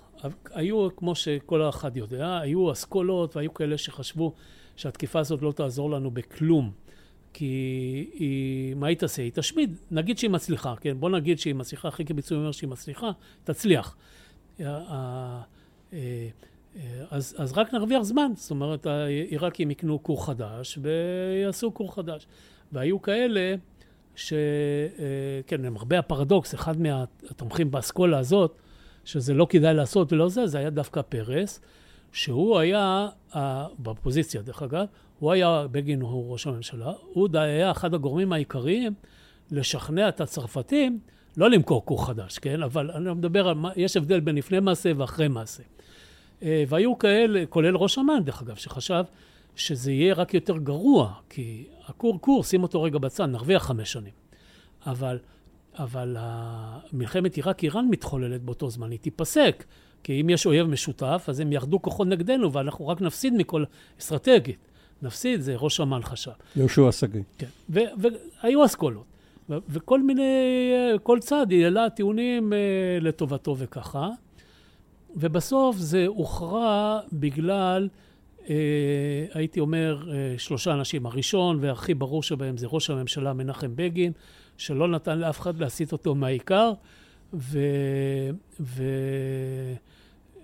היו, כמו שכל אחד יודע, היו אסכולות והיו כאלה שחשבו שהתקיפה הזאת לא תעזור לנו בכלום. כי היא, מה היא תעשה? היא תשמיד, נגיד שהיא מצליחה, כן? בוא נגיד שהיא מצליחה, חקר ביצוע אומר שהיא מצליחה, תצליח. אה, אז, אז רק נרוויח זמן, זאת אומרת, העיראקים יקנו כור חדש ויעשו כור חדש. והיו כאלה ש... אה, למרבה הפרדוקס, אחד מהתומכים באסכולה הזאת, שזה לא כדאי לעשות ולא זה, זה היה דווקא פרס, שהוא היה, בפוזיציה דרך אגב, הוא היה, בגין הוא ראש הממשלה, הוא היה אחד הגורמים העיקריים לשכנע את הצרפתים לא למכור כור חדש, כן? אבל אני מדבר על, יש הבדל בין לפני מעשה ואחרי מעשה. אה, והיו כאלה, כולל ראש אמ"ן, דרך אגב, שחשב שזה יהיה רק יותר גרוע, כי הכור כור, שים אותו רגע בצד, נרוויח חמש שנים. אבל, אבל מלחמת עיראק-איראן מתחוללת באותו זמן, היא תיפסק. כי אם יש אויב משותף, אז הם ירדו כוחות נגדנו, ואנחנו רק נפסיד מכל אסטרטגית. נפסיד, זה ראש אמ"ן חשב. יהושע שגיא. כן, והיו אסכולות. וכל מיני, כל צד העלה טיעונים אה, לטובתו וככה. ובסוף זה הוכרע בגלל אה, הייתי אומר, אה, שלושה אנשים. הראשון והכי ברור שבהם זה ראש הממשלה מנחם בגין, שלא נתן לאף אחד להסיט אותו מהעיקר,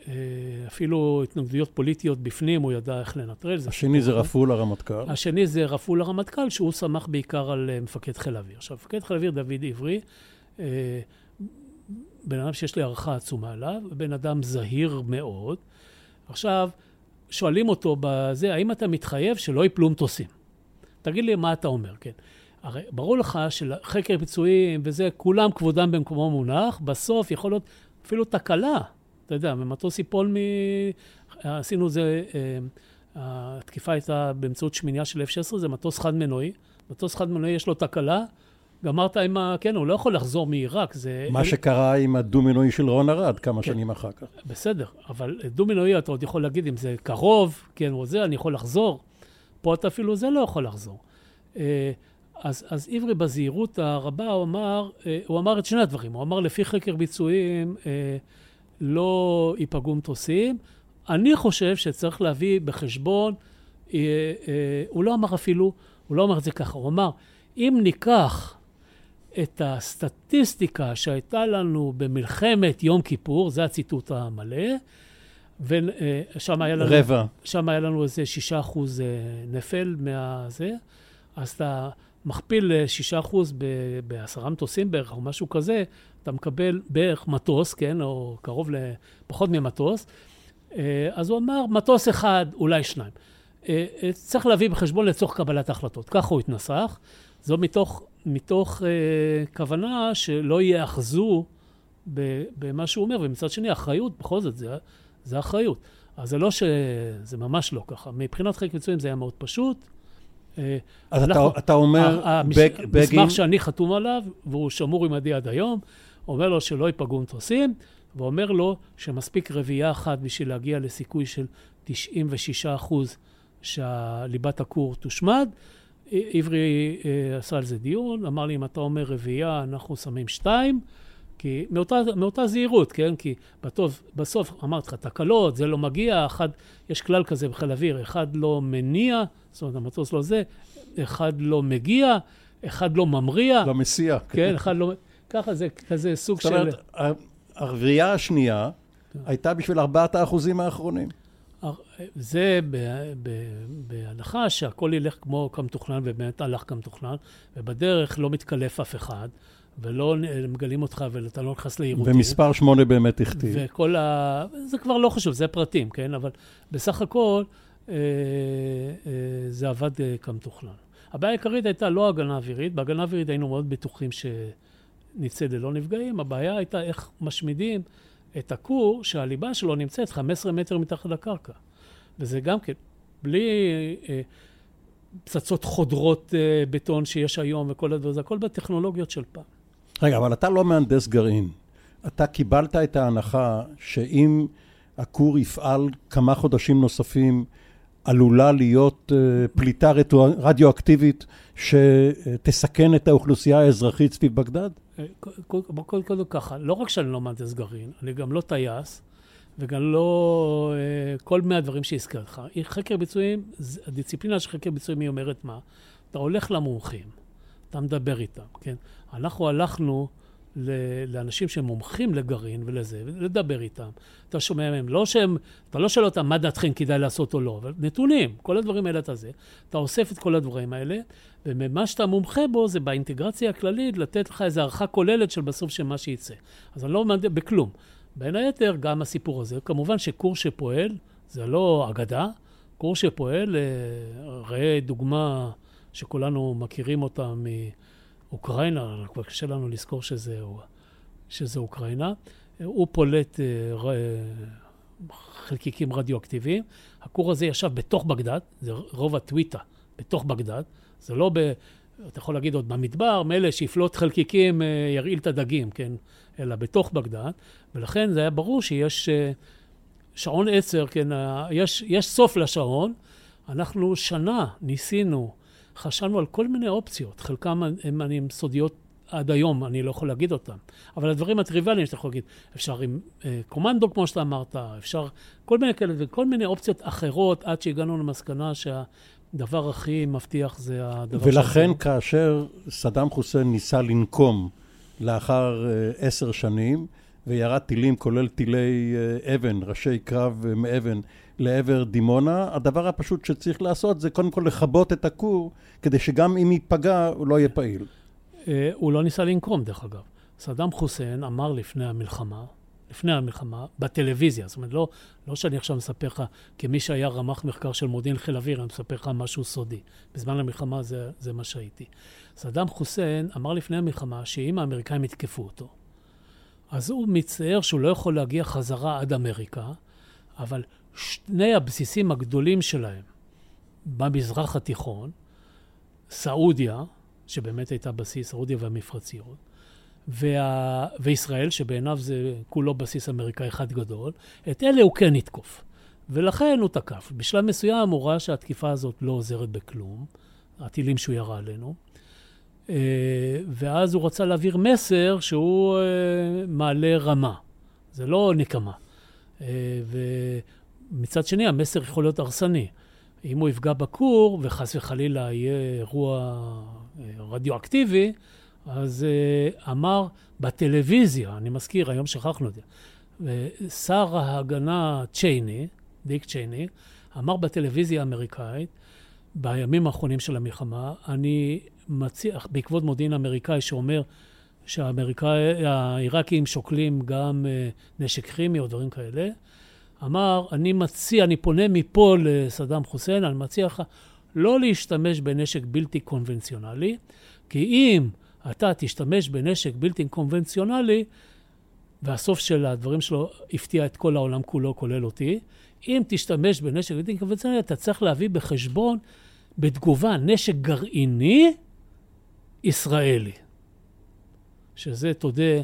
ואפילו אה, התנגדויות פוליטיות בפנים, הוא ידע איך לנטרל. השני זה רפול הרמטכ"ל. השני זה רפול הרמטכ"ל, שהוא סמך בעיקר על מפקד חיל האוויר. עכשיו, מפקד חיל האוויר דוד עברי, בן אדם שיש לי הערכה עצומה עליו, בן אדם זהיר מאוד. עכשיו, שואלים אותו בזה, האם אתה מתחייב שלא יפלו מטוסים? תגיד לי מה אתה אומר, כן. הרי ברור לך שחקר ביצועים וזה, כולם כבודם במקומו מונח, בסוף יכול להיות אפילו תקלה. אתה יודע, ומטוס ייפול מ... עשינו זה, אה, התקיפה הייתה באמצעות שמיניה של F-16, זה מטוס חד מנועי. מטוס חד מנועי יש לו תקלה, גמרת עם ה... כן, הוא לא יכול לחזור מעיראק, זה... מה שקרה עם הדו-מינועי של רון ארד כמה כן. שנים אחר כך. בסדר, אבל דו-מינועי אתה עוד יכול להגיד אם זה קרוב, כן, או זה, אני יכול לחזור. פה אתה אפילו זה לא יכול לחזור. אה, אז, אז עברי בזהירות הרבה, הוא אמר, אה, הוא אמר את שני הדברים. הוא אמר, לפי חקר ביצועים, אה, לא ייפגעו מטוסים. אני חושב שצריך להביא בחשבון הוא לא אמר אפילו, הוא לא אמר את זה ככה, הוא אמר, אם ניקח את הסטטיסטיקה שהייתה לנו במלחמת יום כיפור, זה הציטוט המלא, ושם היה לנו... רבע. שם היה לנו איזה שישה אחוז נפל מהזה, אז אתה מכפיל שישה אחוז בעשרה מטוסים בערך, או משהו כזה, אתה מקבל בערך מטוס, כן, או קרוב לפחות ממטוס. אז הוא אמר, מטוס אחד, אולי שניים. צריך להביא בחשבון לצורך קבלת ההחלטות. ככה הוא התנסח. זו מתוך, מתוך אה, כוונה שלא ייאחזו במה שהוא אומר, ומצד שני, אחריות, בכל זאת, זה, זה אחריות. אז זה לא ש... זה ממש לא ככה. מבחינת חלק מצויים זה היה מאוד פשוט. אה, אז אנחנו, אתה, אתה אומר, בגין... המסמך שאני חתום עליו, והוא שמור עמדי עד היום, אומר לו שלא ייפגעו מטוסים, ואומר לו שמספיק רביעייה אחת בשביל להגיע לסיכוי של 96 אחוז שליבת הכור תושמד. עברי אה, עשה על זה דיון, אמר לי, אם אתה אומר רביעייה, אנחנו שמים שתיים, כי מאותה, מאותה זהירות, כן? כי בטוב, בסוף אמרתי לך, תקלות, זה לא מגיע, אחד, יש כלל כזה בחיל אוויר, אחד לא מניע, זאת אומרת, המטוס לא זה, אחד לא מגיע, אחד לא ממריע. לא מסיע. כן, אחד לא... ככה זה כזה סוג של... זאת אומרת, הרביעייה השנייה. הייתה בשביל ארבעת האחוזים האחרונים. זה בהנחה שהכל ילך כמו כמתוכנן, ובאמת הלך כמתוכנן, ובדרך לא מתקלף אף אחד, ולא מגלים אותך ואתה לא נכנס לעירותים. ומספר שמונה באמת הכתיב. וכל ה... זה כבר לא חשוב, זה פרטים, כן? אבל בסך הכל אה, אה, זה עבד אה, כמתוכנן. הבעיה העיקרית הייתה לא הגנה אווירית, בהגנה אווירית היינו מאוד בטוחים שנצא ללא נפגעים, הבעיה הייתה איך משמידים את הכור שהליבה שלו נמצאת 15 מטר מתחת לקרקע. וזה גם כן, בלי אה, פצצות חודרות אה, בטון שיש היום וכל הדבר הזה, הכל בטכנולוגיות של פעם. רגע, אבל אתה לא מהנדס גרעין. אתה קיבלת את ההנחה שאם הכור יפעל כמה חודשים נוספים, עלולה להיות uh, פליטה רדיואקטיבית שתסכן את האוכלוסייה האזרחית סביב בגדד? קודם כל ככה, לא רק שאני לא מהנדס גרעין, אני גם לא טייס, וגם לא uh, כל מיני הדברים שהזכרת לך. חקר ביצועים, הדיציפלינה של חקר ביצועים היא אומרת מה? אתה הולך למומחים, אתה מדבר איתם, כן? אנחנו הלכנו לאנשים שהם מומחים לגרעין ולזה, ולדבר איתם. אתה שומע מהם, לא שהם, אתה לא שואל אותם מה דעתכם כדאי לעשות או לא, אבל נתונים, כל הדברים האלה אתה זה. אתה אוסף את כל הדברים האלה, ומה שאתה מומחה בו זה באינטגרציה הכללית לתת לך איזו הערכה כוללת של בסוף של מה שייצא. אז אני לא מעניין בכלום. בין היתר, גם הסיפור הזה, כמובן שקורס שפועל, זה לא אגדה, קורס שפועל, אה, ראה דוגמה שכולנו מכירים אותה מ... אוקראינה, כבר קשה לנו לזכור שזה, שזה אוקראינה. הוא פולט אה, חלקיקים רדיואקטיביים. הכור הזה ישב בתוך בגדד, זה רוב הטוויטה בתוך בגדד. זה לא ב... אתה יכול להגיד עוד במדבר, מילא שיפלוט חלקיקים אה, ירעיל את הדגים, כן? אלא בתוך בגדד. ולכן זה היה ברור שיש אה, שעון עצר, כן? יש, יש סוף לשעון. אנחנו שנה ניסינו חשבנו על כל מיני אופציות, חלקם הם, הם סודיות עד היום, אני לא יכול להגיד אותם. אבל הדברים הטריוויאליים שאתה יכול להגיד, אפשר עם אה, קומנדו, כמו שאתה אמרת, אפשר כל מיני כאלה וכל מיני אופציות אחרות, עד שהגענו למסקנה שהדבר הכי מבטיח זה הדבר ולכן שאתה... כאשר סדאם חוסיין ניסה לנקום לאחר אה, עשר שנים, וירד טילים, כולל טילי אה, אבן, ראשי קרב מאבן, לעבר דימונה, הדבר הפשוט שצריך לעשות זה קודם כל לכבות את הכור, כדי שגם אם ייפגע הוא לא יהיה פעיל. אה, הוא לא ניסה לנקום, דרך אגב. סדאם חוסיין אמר לפני המלחמה, לפני המלחמה, בטלוויזיה, זאת אומרת, לא, לא שאני עכשיו מספר לך, כמי שהיה רמ"ח מחקר של מודיעין חיל אוויר, אני מספר לך משהו סודי. בזמן המלחמה זה, זה מה שהייתי. סדאם חוסיין אמר לפני המלחמה שאם האמריקאים יתקפו אותו, אז הוא מצטער שהוא לא יכול להגיע חזרה עד אמריקה, אבל שני הבסיסים הגדולים שלהם במזרח התיכון, סעודיה, שבאמת הייתה בסיס, סעודיה והמפרציות, וה... וישראל, שבעיניו זה כולו בסיס אמריקאי אחד גדול, את אלה הוא כן יתקוף. ולכן הוא תקף. בשלב מסוים הוא ראה שהתקיפה הזאת לא עוזרת בכלום, הטילים שהוא ירה עלינו, אה, ואז הוא רצה להעביר מסר שהוא אה, מעלה רמה. זה לא נקמה. אה, ומצד שני, המסר יכול להיות הרסני. אם הוא יפגע בכור, וחס וחלילה יהיה אירוע אה, רדיואקטיבי, אז אה, אמר בטלוויזיה, אני מזכיר, היום שכחנו את זה, שר ההגנה צ'ייני, דיק צ'ייני, אמר בטלוויזיה האמריקאית, בימים האחרונים של המלחמה, אני מציע, בעקבות מודיעין אמריקאי שאומר שהעיראקים שוקלים גם אה, נשק כימי או דברים כאלה, אמר, אני מציע, אני פונה מפה לסדאם חוסיין, אני מציע לך לא להשתמש בנשק בלתי קונבנציונלי, כי אם אתה תשתמש בנשק בלתי קונבנציונלי, והסוף של הדברים שלו הפתיע את כל העולם כולו, כולל אותי, אם תשתמש בנשק בלתי קונבנציונלי, אתה צריך להביא בחשבון בתגובה נשק גרעיני ישראלי. שזה, תודה,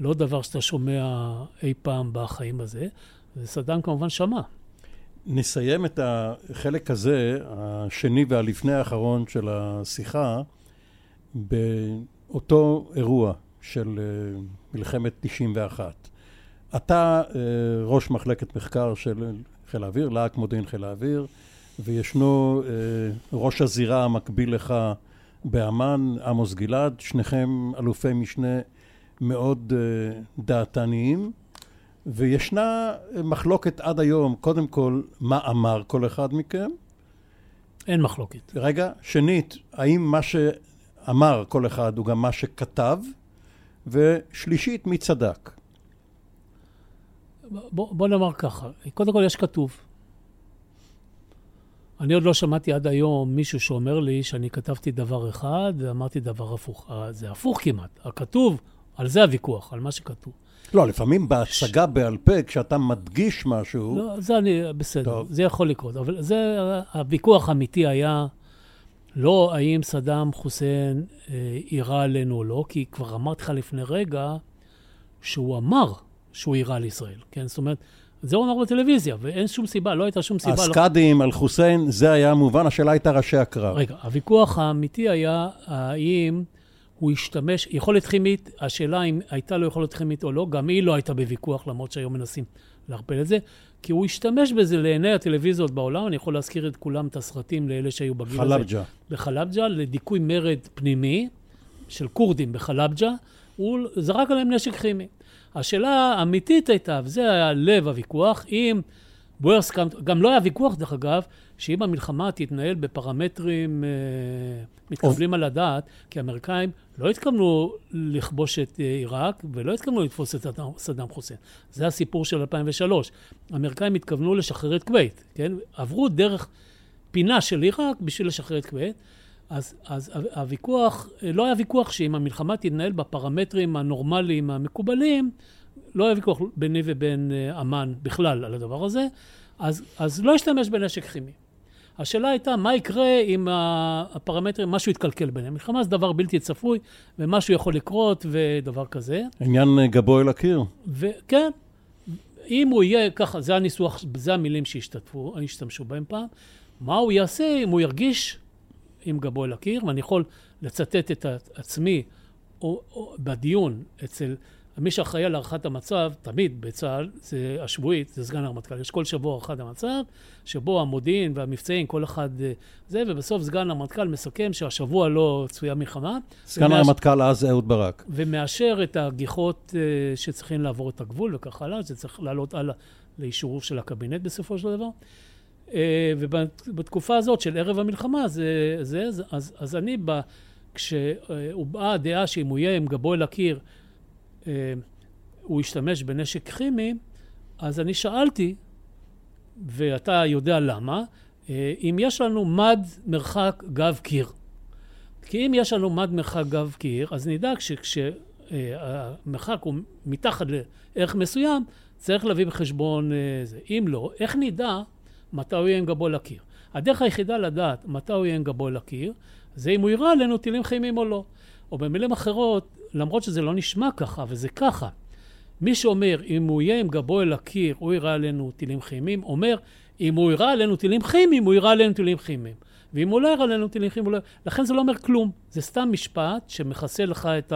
לא דבר שאתה שומע אי פעם בחיים הזה, וסדאם כמובן שמע. נסיים את החלק הזה, השני והלפני האחרון של השיחה, באותו אירוע של אה, מלחמת 91. אתה אה, ראש מחלקת מחקר של חיל האוויר, להק מודיעין חיל האוויר, וישנו אה, ראש הזירה המקביל לך באמ"ן, עמוס גלעד, שניכם אלופי משנה מאוד דעתניים. וישנה מחלוקת עד היום, קודם כל, מה אמר כל אחד מכם? אין מחלוקת. רגע, שנית, האם מה שאמר כל אחד הוא גם מה שכתב? ושלישית, מי צדק? בוא, בוא נאמר ככה, קודם כל יש כתוב. אני עוד לא שמעתי עד היום מישהו שאומר לי שאני כתבתי דבר אחד ואמרתי דבר הפוך. זה הפוך כמעט. הכתוב, על זה הוויכוח, על מה שכתוב. לא, לפעמים בהצגה. בעל פה, כשאתה מדגיש משהו... לא, זה אני, בסדר, טוב. זה יכול לקרות. אבל זה, הוויכוח האמיתי היה לא האם סדאם חוסיין אה, יירה עלינו או לא, כי כבר אמרתי לך לפני רגע שהוא אמר שהוא יירה על ישראל, כן? זאת אומרת, זה הוא אמר בטלוויזיה, ואין שום סיבה, לא הייתה שום סיבה. הסקאדים לא... על חוסיין, זה היה מובן, השאלה הייתה ראשי הקרב. רגע, הוויכוח האמיתי היה האם... הוא השתמש, יכולת כימית, השאלה אם הייתה לו יכולת כימית או לא, גם היא לא הייתה בוויכוח, למרות שהיום מנסים לערפל את זה, כי הוא השתמש בזה לעיני הטלוויזיות בעולם, אני יכול להזכיר את כולם, את הסרטים לאלה שהיו בגיל הזה. חלבג'ה. בחלבג'ה, לדיכוי מרד פנימי של כורדים בחלבג'ה, הוא זרק עליהם נשק כימי. השאלה האמיתית הייתה, וזה היה לב הוויכוח, אם בוירס, גם לא היה ויכוח, דרך אגב, שאם המלחמה תתנהל בפרמטרים אה, מתקבלים על הדעת, כי האמריקאים לא התכוונו לכבוש את אה, עיראק ולא התכוונו לתפוס את סדאם חוסיין. זה הסיפור של 2003. האמריקאים התכוונו לשחרר את כווית, כן? עברו דרך פינה של עיראק בשביל לשחרר את כווית. אז, אז הוויכוח, אה, לא היה ויכוח שאם המלחמה תתנהל בפרמטרים הנורמליים המקובלים, לא היה ויכוח ביני ובין אה, אמ"ן בכלל על הדבר הזה, אז, אז לא השתמש בנשק כימי. השאלה הייתה, מה יקרה אם הפרמטרים, משהו יתקלקל ביניהם? מלחמה זה דבר בלתי צפוי, ומשהו יכול לקרות, ודבר כזה. עניין אה, גבו אל הקיר. וכן, אם הוא יהיה ככה, זה הניסוח, זה המילים שהשתתפו, השתמשו בהם פעם, מה הוא יעשה אם הוא ירגיש עם גבו אל הקיר, ואני יכול לצטט את עצמי או, או, בדיון אצל מי שאחראי על הערכת המצב, תמיד בצה"ל, זה השבועית, זה סגן הרמטכ"ל. יש כל שבוע הערכת המצב, שבו המודיעין והמבצעים, כל אחד אה, זה, ובסוף סגן הרמטכ"ל מסכם שהשבוע לא צפויה מלחמה. סגן ומאש... הרמטכ"ל אז אהוד ברק. ומאשר את הגיחות uh, שצריכים לעבור את הגבול וכך הלאה, זה צריך לעלות הלאה לאישורו של הקבינט בסופו של דבר. Uh, ובתקופה הזאת של ערב המלחמה, זה, זה, אז, אז אני, ב, כשהובעה הדעה שאם הוא יהיה עם גבו אל הקיר, אה, הוא השתמש בנשק כימי, אז אני שאלתי, ואתה יודע למה, אה, אם יש לנו מד מרחק גב קיר. כי אם יש לנו מד מרחק גב קיר, אז נדע שכשהמרחק הוא מתחת לערך מסוים, צריך להביא בחשבון זה. אם לא, איך נדע מתי הוא יהיה עם גבו לקיר? הדרך היחידה לדעת מתי הוא יהיה עם גבו לקיר, זה אם הוא יראה עלינו טילים כימיים או לא. או במילים אחרות, למרות שזה לא נשמע ככה, וזה ככה. מי שאומר, אם הוא יהיה עם גבו אל הקיר, הוא יראה עלינו טילים כימיים, אומר, אם הוא יראה עלינו טילים כימיים, הוא יראה עלינו טילים כימיים. ואם הוא לא יראה עלינו טילים כימיים, לא... לכן זה לא אומר כלום. זה סתם משפט שמכסה לך את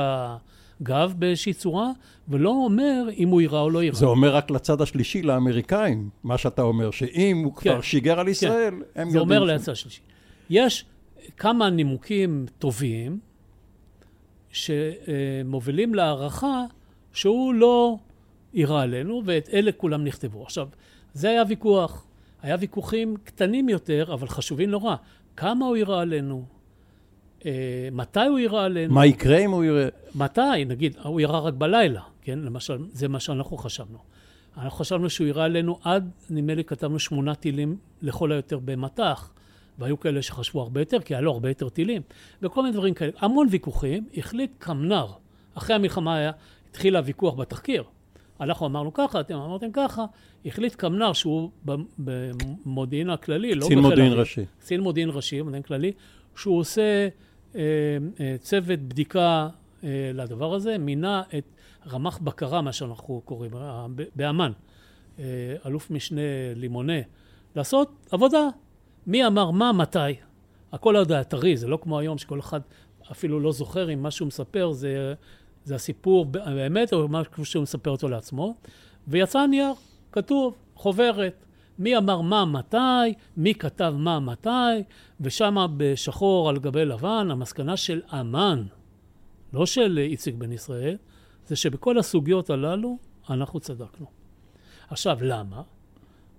גב באיזושהי צורה, ולא אומר אם הוא יירה או לא יירה. זה אומר רק לצד השלישי, לאמריקאים, מה שאתה אומר, שאם הוא כן, כבר שיגר על כן. ישראל, הם יודעים... זה אומר ש- לצד השלישי. יש כמה נימוקים טובים שמובילים להערכה שהוא לא יירה עלינו, ואת אלה כולם נכתבו. עכשיו, זה היה ויכוח. היה ויכוחים קטנים יותר, אבל חשובים נורא. כמה הוא יירה עלינו? אה, מתי הוא יירה עלינו? מה יקרה אם הוא יראה? מתי? נגיד, הוא ירה רק בלילה, כן? למשל, זה מה שאנחנו חשבנו. אנחנו חשבנו שהוא ירה עלינו עד, נדמה לי, כתבנו שמונה טילים לכל היותר במטח, והיו כאלה שחשבו הרבה יותר, כי היה לו הרבה יותר טילים, וכל מיני דברים כאלה. המון ויכוחים, החליט קמנר. אחרי המלחמה היה, התחיל הוויכוח בתחקיר. אנחנו אמרנו ככה, אתם אמרתם ככה, החליט קמנר שהוא במודיעין הכללי, לא קצין בחיל מודיעין האוויר. ראשי. קצין מודיעין ראשי, מודיעין כללי, שהוא עושה אה, אה, צוות בדיקה אה, לדבר הזה, מינה את רמ"ח בקרה, מה שאנחנו קוראים, אה, באמ"ן, אה, אלוף משנה לימונה, לעשות עבודה. מי אמר מה, מתי. הכל עוד היה טרי, זה לא כמו היום שכל אחד אפילו לא זוכר אם מה שהוא מספר זה, זה הסיפור באמת או משהו שהוא מספר אותו לעצמו. ויצא נייר, כתוב, חוברת, מי אמר מה מתי, מי כתב מה מתי, ושם בשחור על גבי לבן, המסקנה של אמן, לא של איציק בן ישראל, זה שבכל הסוגיות הללו אנחנו צדקנו. עכשיו, למה?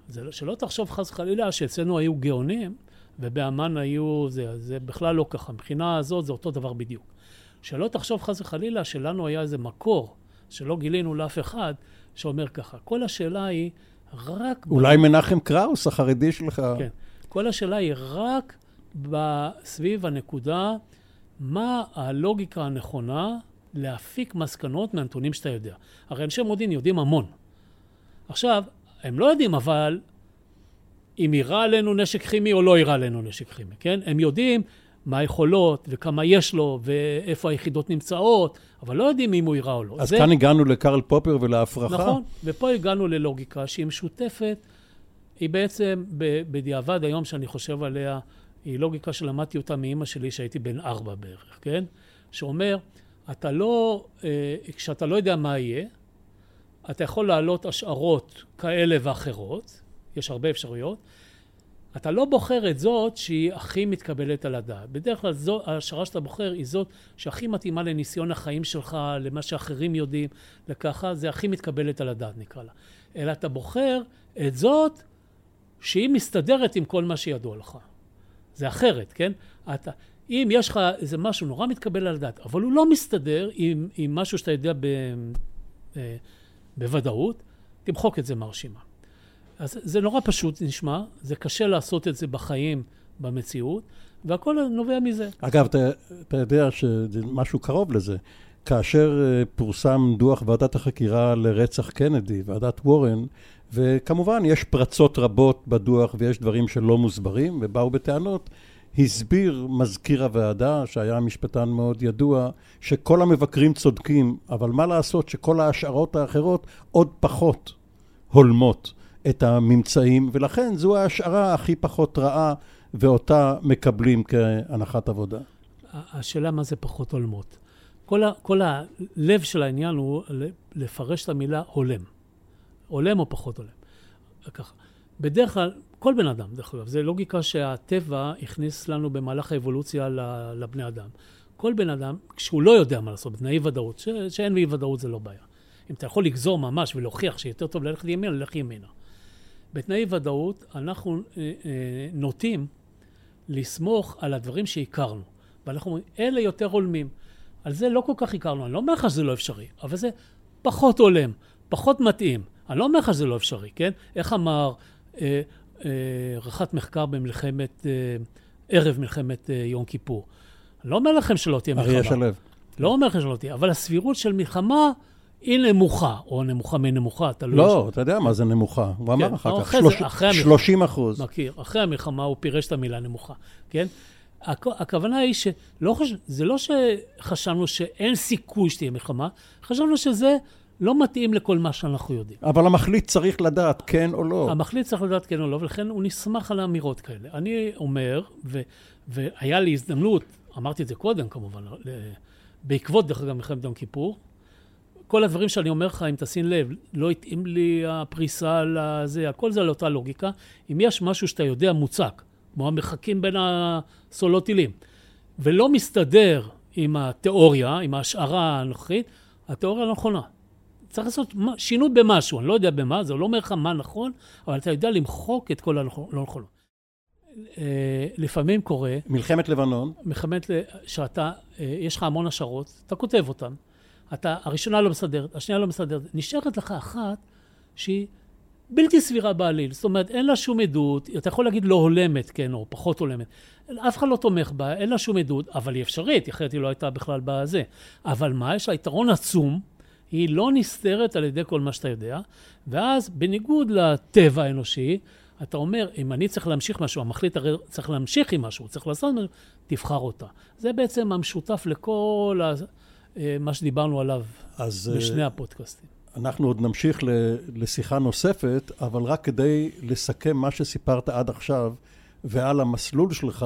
זה לא, שלא תחשוב חס וחלילה שאצלנו היו גאונים, ובאמן היו, זה, זה בכלל לא ככה. מבחינה הזאת זה אותו דבר בדיוק. שלא תחשוב חס וחלילה שלנו היה איזה מקור, שלא גילינו לאף אחד, שאומר ככה. כל השאלה היא רק... אולי מנחם קראוס, החרדי שלך. כן. כל השאלה היא רק ב- סביב הנקודה, מה הלוגיקה הנכונה להפיק מסקנות מהנתונים שאתה יודע. הרי אנשי מודיעין יודעים המון. עכשיו, הם לא יודעים אבל אם יירה עלינו נשק כימי או לא יירה עלינו נשק כימי, כן? הם יודעים מה היכולות וכמה יש לו ואיפה היחידות נמצאות, אבל לא יודעים אם הוא יירה או לא. אז זה- כאן הגענו לקרל פופר ולהפרחה. נכון, ופה הגענו ללוגיקה שהיא משותפת, היא בעצם בדיעבד היום שאני חושב עליה, היא לוגיקה שלמדתי אותה מאימא שלי שהייתי בן ארבע בערך, כן? שאומר, אתה לא, אה, כשאתה לא יודע מה יהיה, אתה יכול להעלות השערות כאלה ואחרות, יש הרבה אפשרויות, אתה לא בוחר את זאת שהיא הכי מתקבלת על הדעת. בדרך כלל זו, ההשערה שאתה בוחר היא זאת שהכי מתאימה לניסיון החיים שלך, למה שאחרים יודעים, לככה, זה הכי מתקבלת על הדעת נקרא לה. אלא אתה בוחר את זאת שהיא מסתדרת עם כל מה שידוע לך. זה אחרת, כן? אתה, אם יש לך איזה משהו נורא מתקבל על הדעת, אבל הוא לא מסתדר עם, עם משהו שאתה יודע ב, אה, בוודאות, תמחוק את זה מהרשימה. אז זה נורא פשוט נשמע, זה קשה לעשות את זה בחיים, במציאות, והכל נובע מזה. אגב, אתה, אתה יודע שזה משהו קרוב לזה. כאשר אה, פורסם דוח ועדת החקירה לרצח קנדי, ועדת וורן, וכמובן יש פרצות רבות בדוח ויש דברים שלא מוסברים, ובאו בטענות, הסביר מזכיר הוועדה, שהיה משפטן מאוד ידוע, שכל המבקרים צודקים, אבל מה לעשות שכל ההשערות האחרות עוד פחות הולמות את הממצאים, ולכן זו ההשערה הכי פחות רעה, ואותה מקבלים כהנחת עבודה. השאלה מה זה פחות הולמות. כל, ה, כל הלב של העניין הוא לפרש את המילה הולם. הולם או פחות הולם. ככה. בדרך כלל, כל בן אדם, דרך אגב, זו לוגיקה שהטבע הכניס לנו במהלך האבולוציה לבני אדם. כל בן אדם, כשהוא לא יודע מה לעשות, בתנאי ודאות, ש, שאין אי ודאות זה לא בעיה. אם אתה יכול לגזור ממש ולהוכיח שיותר טוב ללכת ימינה, ללך ימינה. בתנאי ודאות אנחנו אה, אה, נוטים לסמוך על הדברים שהכרנו. ואנחנו אומרים, אלה יותר הולמים. על זה לא כל כך הכרנו, אני לא אומר לך שזה לא אפשרי, אבל זה פחות הולם, פחות מתאים. אני לא אומר לך שזה לא אפשרי, כן? איך אמר אה, רח"ט מחקר במלחמת, אה, ערב מלחמת אה, יום כיפור? לא אומר לכם שלא תהיה מלחמה. אריה שלו. לא אומר לכם שלא תהיה, אבל הסבירות של מלחמה היא נמוכה, או נמוכה מנמוכה, תלוי. לא, אתה יודע מה זה נמוכה. הוא אמר כן, אחר או כך, אחרי זה, שלוש- אחרי המלחמה. 30 אחוז. מכיר. אחרי המלחמה הוא פירש את המילה נמוכה, כן? הכ- הכוונה היא שלא חש... זה לא שחשבנו שאין סיכוי שתהיה מלחמה, חשבנו שזה לא מתאים לכל מה שאנחנו יודעים. אבל המחליט צריך לדעת כן או לא. המחליט צריך לדעת כן או לא, ולכן הוא נסמך על האמירות כאלה. אני אומר, ו... והיה לי הזדמנות, אמרתי את זה קודם כמובן, בעקבות, דרך אגב, מלחמת יום כיפור, כל הדברים שאני אומר לך, אם תשים לב, לא התאים לי הפריסה לזה, הכל זה על אותה לוגיקה. אם יש משהו שאתה יודע מוצק, כמו המרחקים בין הסולות טילים, ולא מסתדר עם התיאוריה, עם ההשערה הנוכחית, התיאוריה לא נכונה. צריך לעשות שינוי במשהו, אני לא יודע במה, זה לא אומר לך מה נכון, אבל אתה יודע למחוק את כל הלא נכונות. אה, לפעמים קורה... מלחמת לבנון. מלחמת, שאתה, אה, יש לך המון השערות, אתה כותב אותן, אתה, הראשונה לא מסדרת, השנייה לא מסדרת, נשארת לך אחת שהיא בלתי סבירה בעליל, זאת אומרת, אין לה שום עדות, אתה יכול להגיד לא הולמת, כן, או פחות הולמת. אף אחד לא תומך בה, אין לה שום עדות, אבל היא אפשרית, אחרת היא לא הייתה בכלל בזה. אבל מה, יש לה יתרון עצום, היא לא נסתרת על ידי כל מה שאתה יודע, ואז בניגוד לטבע האנושי, אתה אומר, אם אני צריך להמשיך משהו, המחליט הרי צריך להמשיך עם משהו, צריך לעשות משהו, תבחר אותה. זה בעצם המשותף לכל ה... אה, מה שדיברנו עליו אז, בשני אה, הפודקאסטים. אנחנו עוד נמשיך לשיחה נוספת, אבל רק כדי לסכם מה שסיפרת עד עכשיו, ועל המסלול שלך,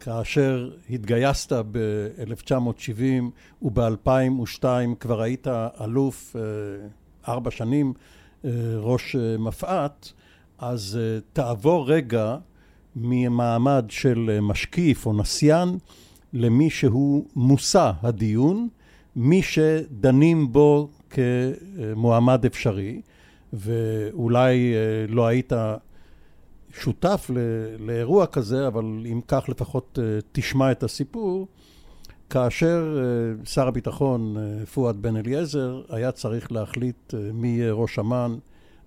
כאשר התגייסת ב-1970 וב-2002 כבר היית אלוף אה, ארבע שנים, ראש מפא"ת, אז תעבור רגע ממעמד של משקיף או נסיין למי שהוא מושא הדיון, מי שדנים בו כמועמד אפשרי, ואולי אה, לא היית שותף לאירוע כזה, אבל אם כך לפחות אה, תשמע את הסיפור. כאשר אה, שר הביטחון פואד בן אליעזר היה צריך להחליט מי יהיה ראש אמ"ן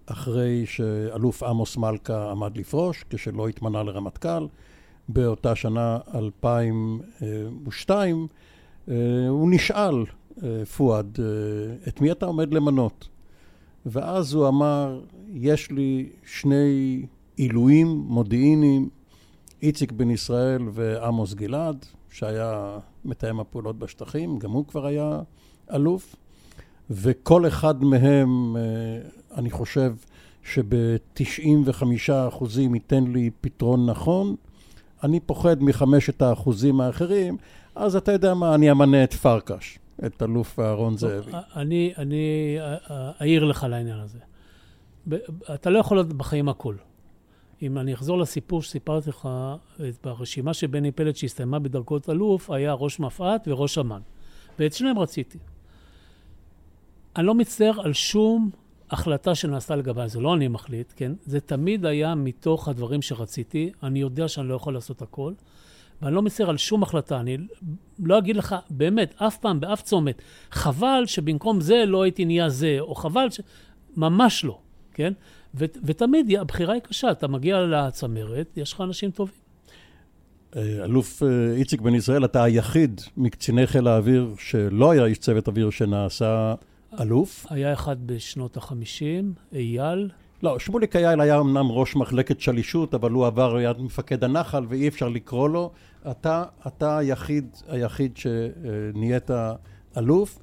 אחרי שאלוף עמוס מלכה עמד לפרוש, כשלא התמנה לרמטכ"ל, באותה שנה 2002, אה, הוא נשאל, אה, פואד, אה, את מי אתה עומד למנות? ואז הוא אמר, יש לי שני עילויים מודיעיניים, איציק בן ישראל ועמוס גלעד, שהיה מתאם הפעולות בשטחים, גם הוא כבר היה אלוף, וכל אחד מהם, אני חושב שב-95% ייתן לי פתרון נכון, אני פוחד מחמשת האחוזים האחרים, אז אתה יודע מה, אני אמנה את פרקש, את אלוף אהרון זאבי. אני, אני אעיר לך לעניין הזה. אתה לא יכול להיות בחיים הכול. אם אני אחזור לסיפור שסיפרתי לך, ברשימה של בני פלד שהסתיימה בדרגות אלוף, היה ראש מפא"ת וראש אמ"ן. ואת שניהם רציתי. אני לא מצטער על שום החלטה שנעשתה לגביי, זה לא אני מחליט, כן? זה תמיד היה מתוך הדברים שרציתי. אני יודע שאני לא יכול לעשות הכל, ואני לא מצטער על שום החלטה. אני לא אגיד לך, באמת, אף פעם, באף צומת, חבל שבמקום זה לא הייתי נהיה זה, או חבל ש... ממש לא, כן? ו- ותמיד הבחירה היא קשה, אתה מגיע לצמרת, יש לך אנשים טובים. אה, אלוף אה, איציק בן ישראל, אתה היחיד מקציני חיל האוויר שלא היה איש צוות אוויר שנעשה אלוף. היה אחד בשנות החמישים, אייל. לא, שמוליק אייל היה אמנם ראש מחלקת שלישות, אבל הוא עבר ליד מפקד הנחל ואי אפשר לקרוא לו. אתה, אתה היחיד, היחיד שנהיית אלוף,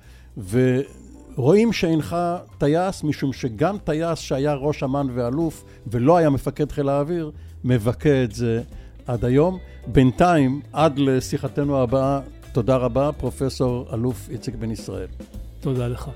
ורואים שאינך טייס, משום שגם טייס שהיה ראש אמ"ן ואלוף ולא היה מפקד חיל האוויר, מבכה את זה עד היום. בינתיים, עד לשיחתנו הבאה, תודה רבה, פרופסור אלוף איציק בן ישראל. תודה לך.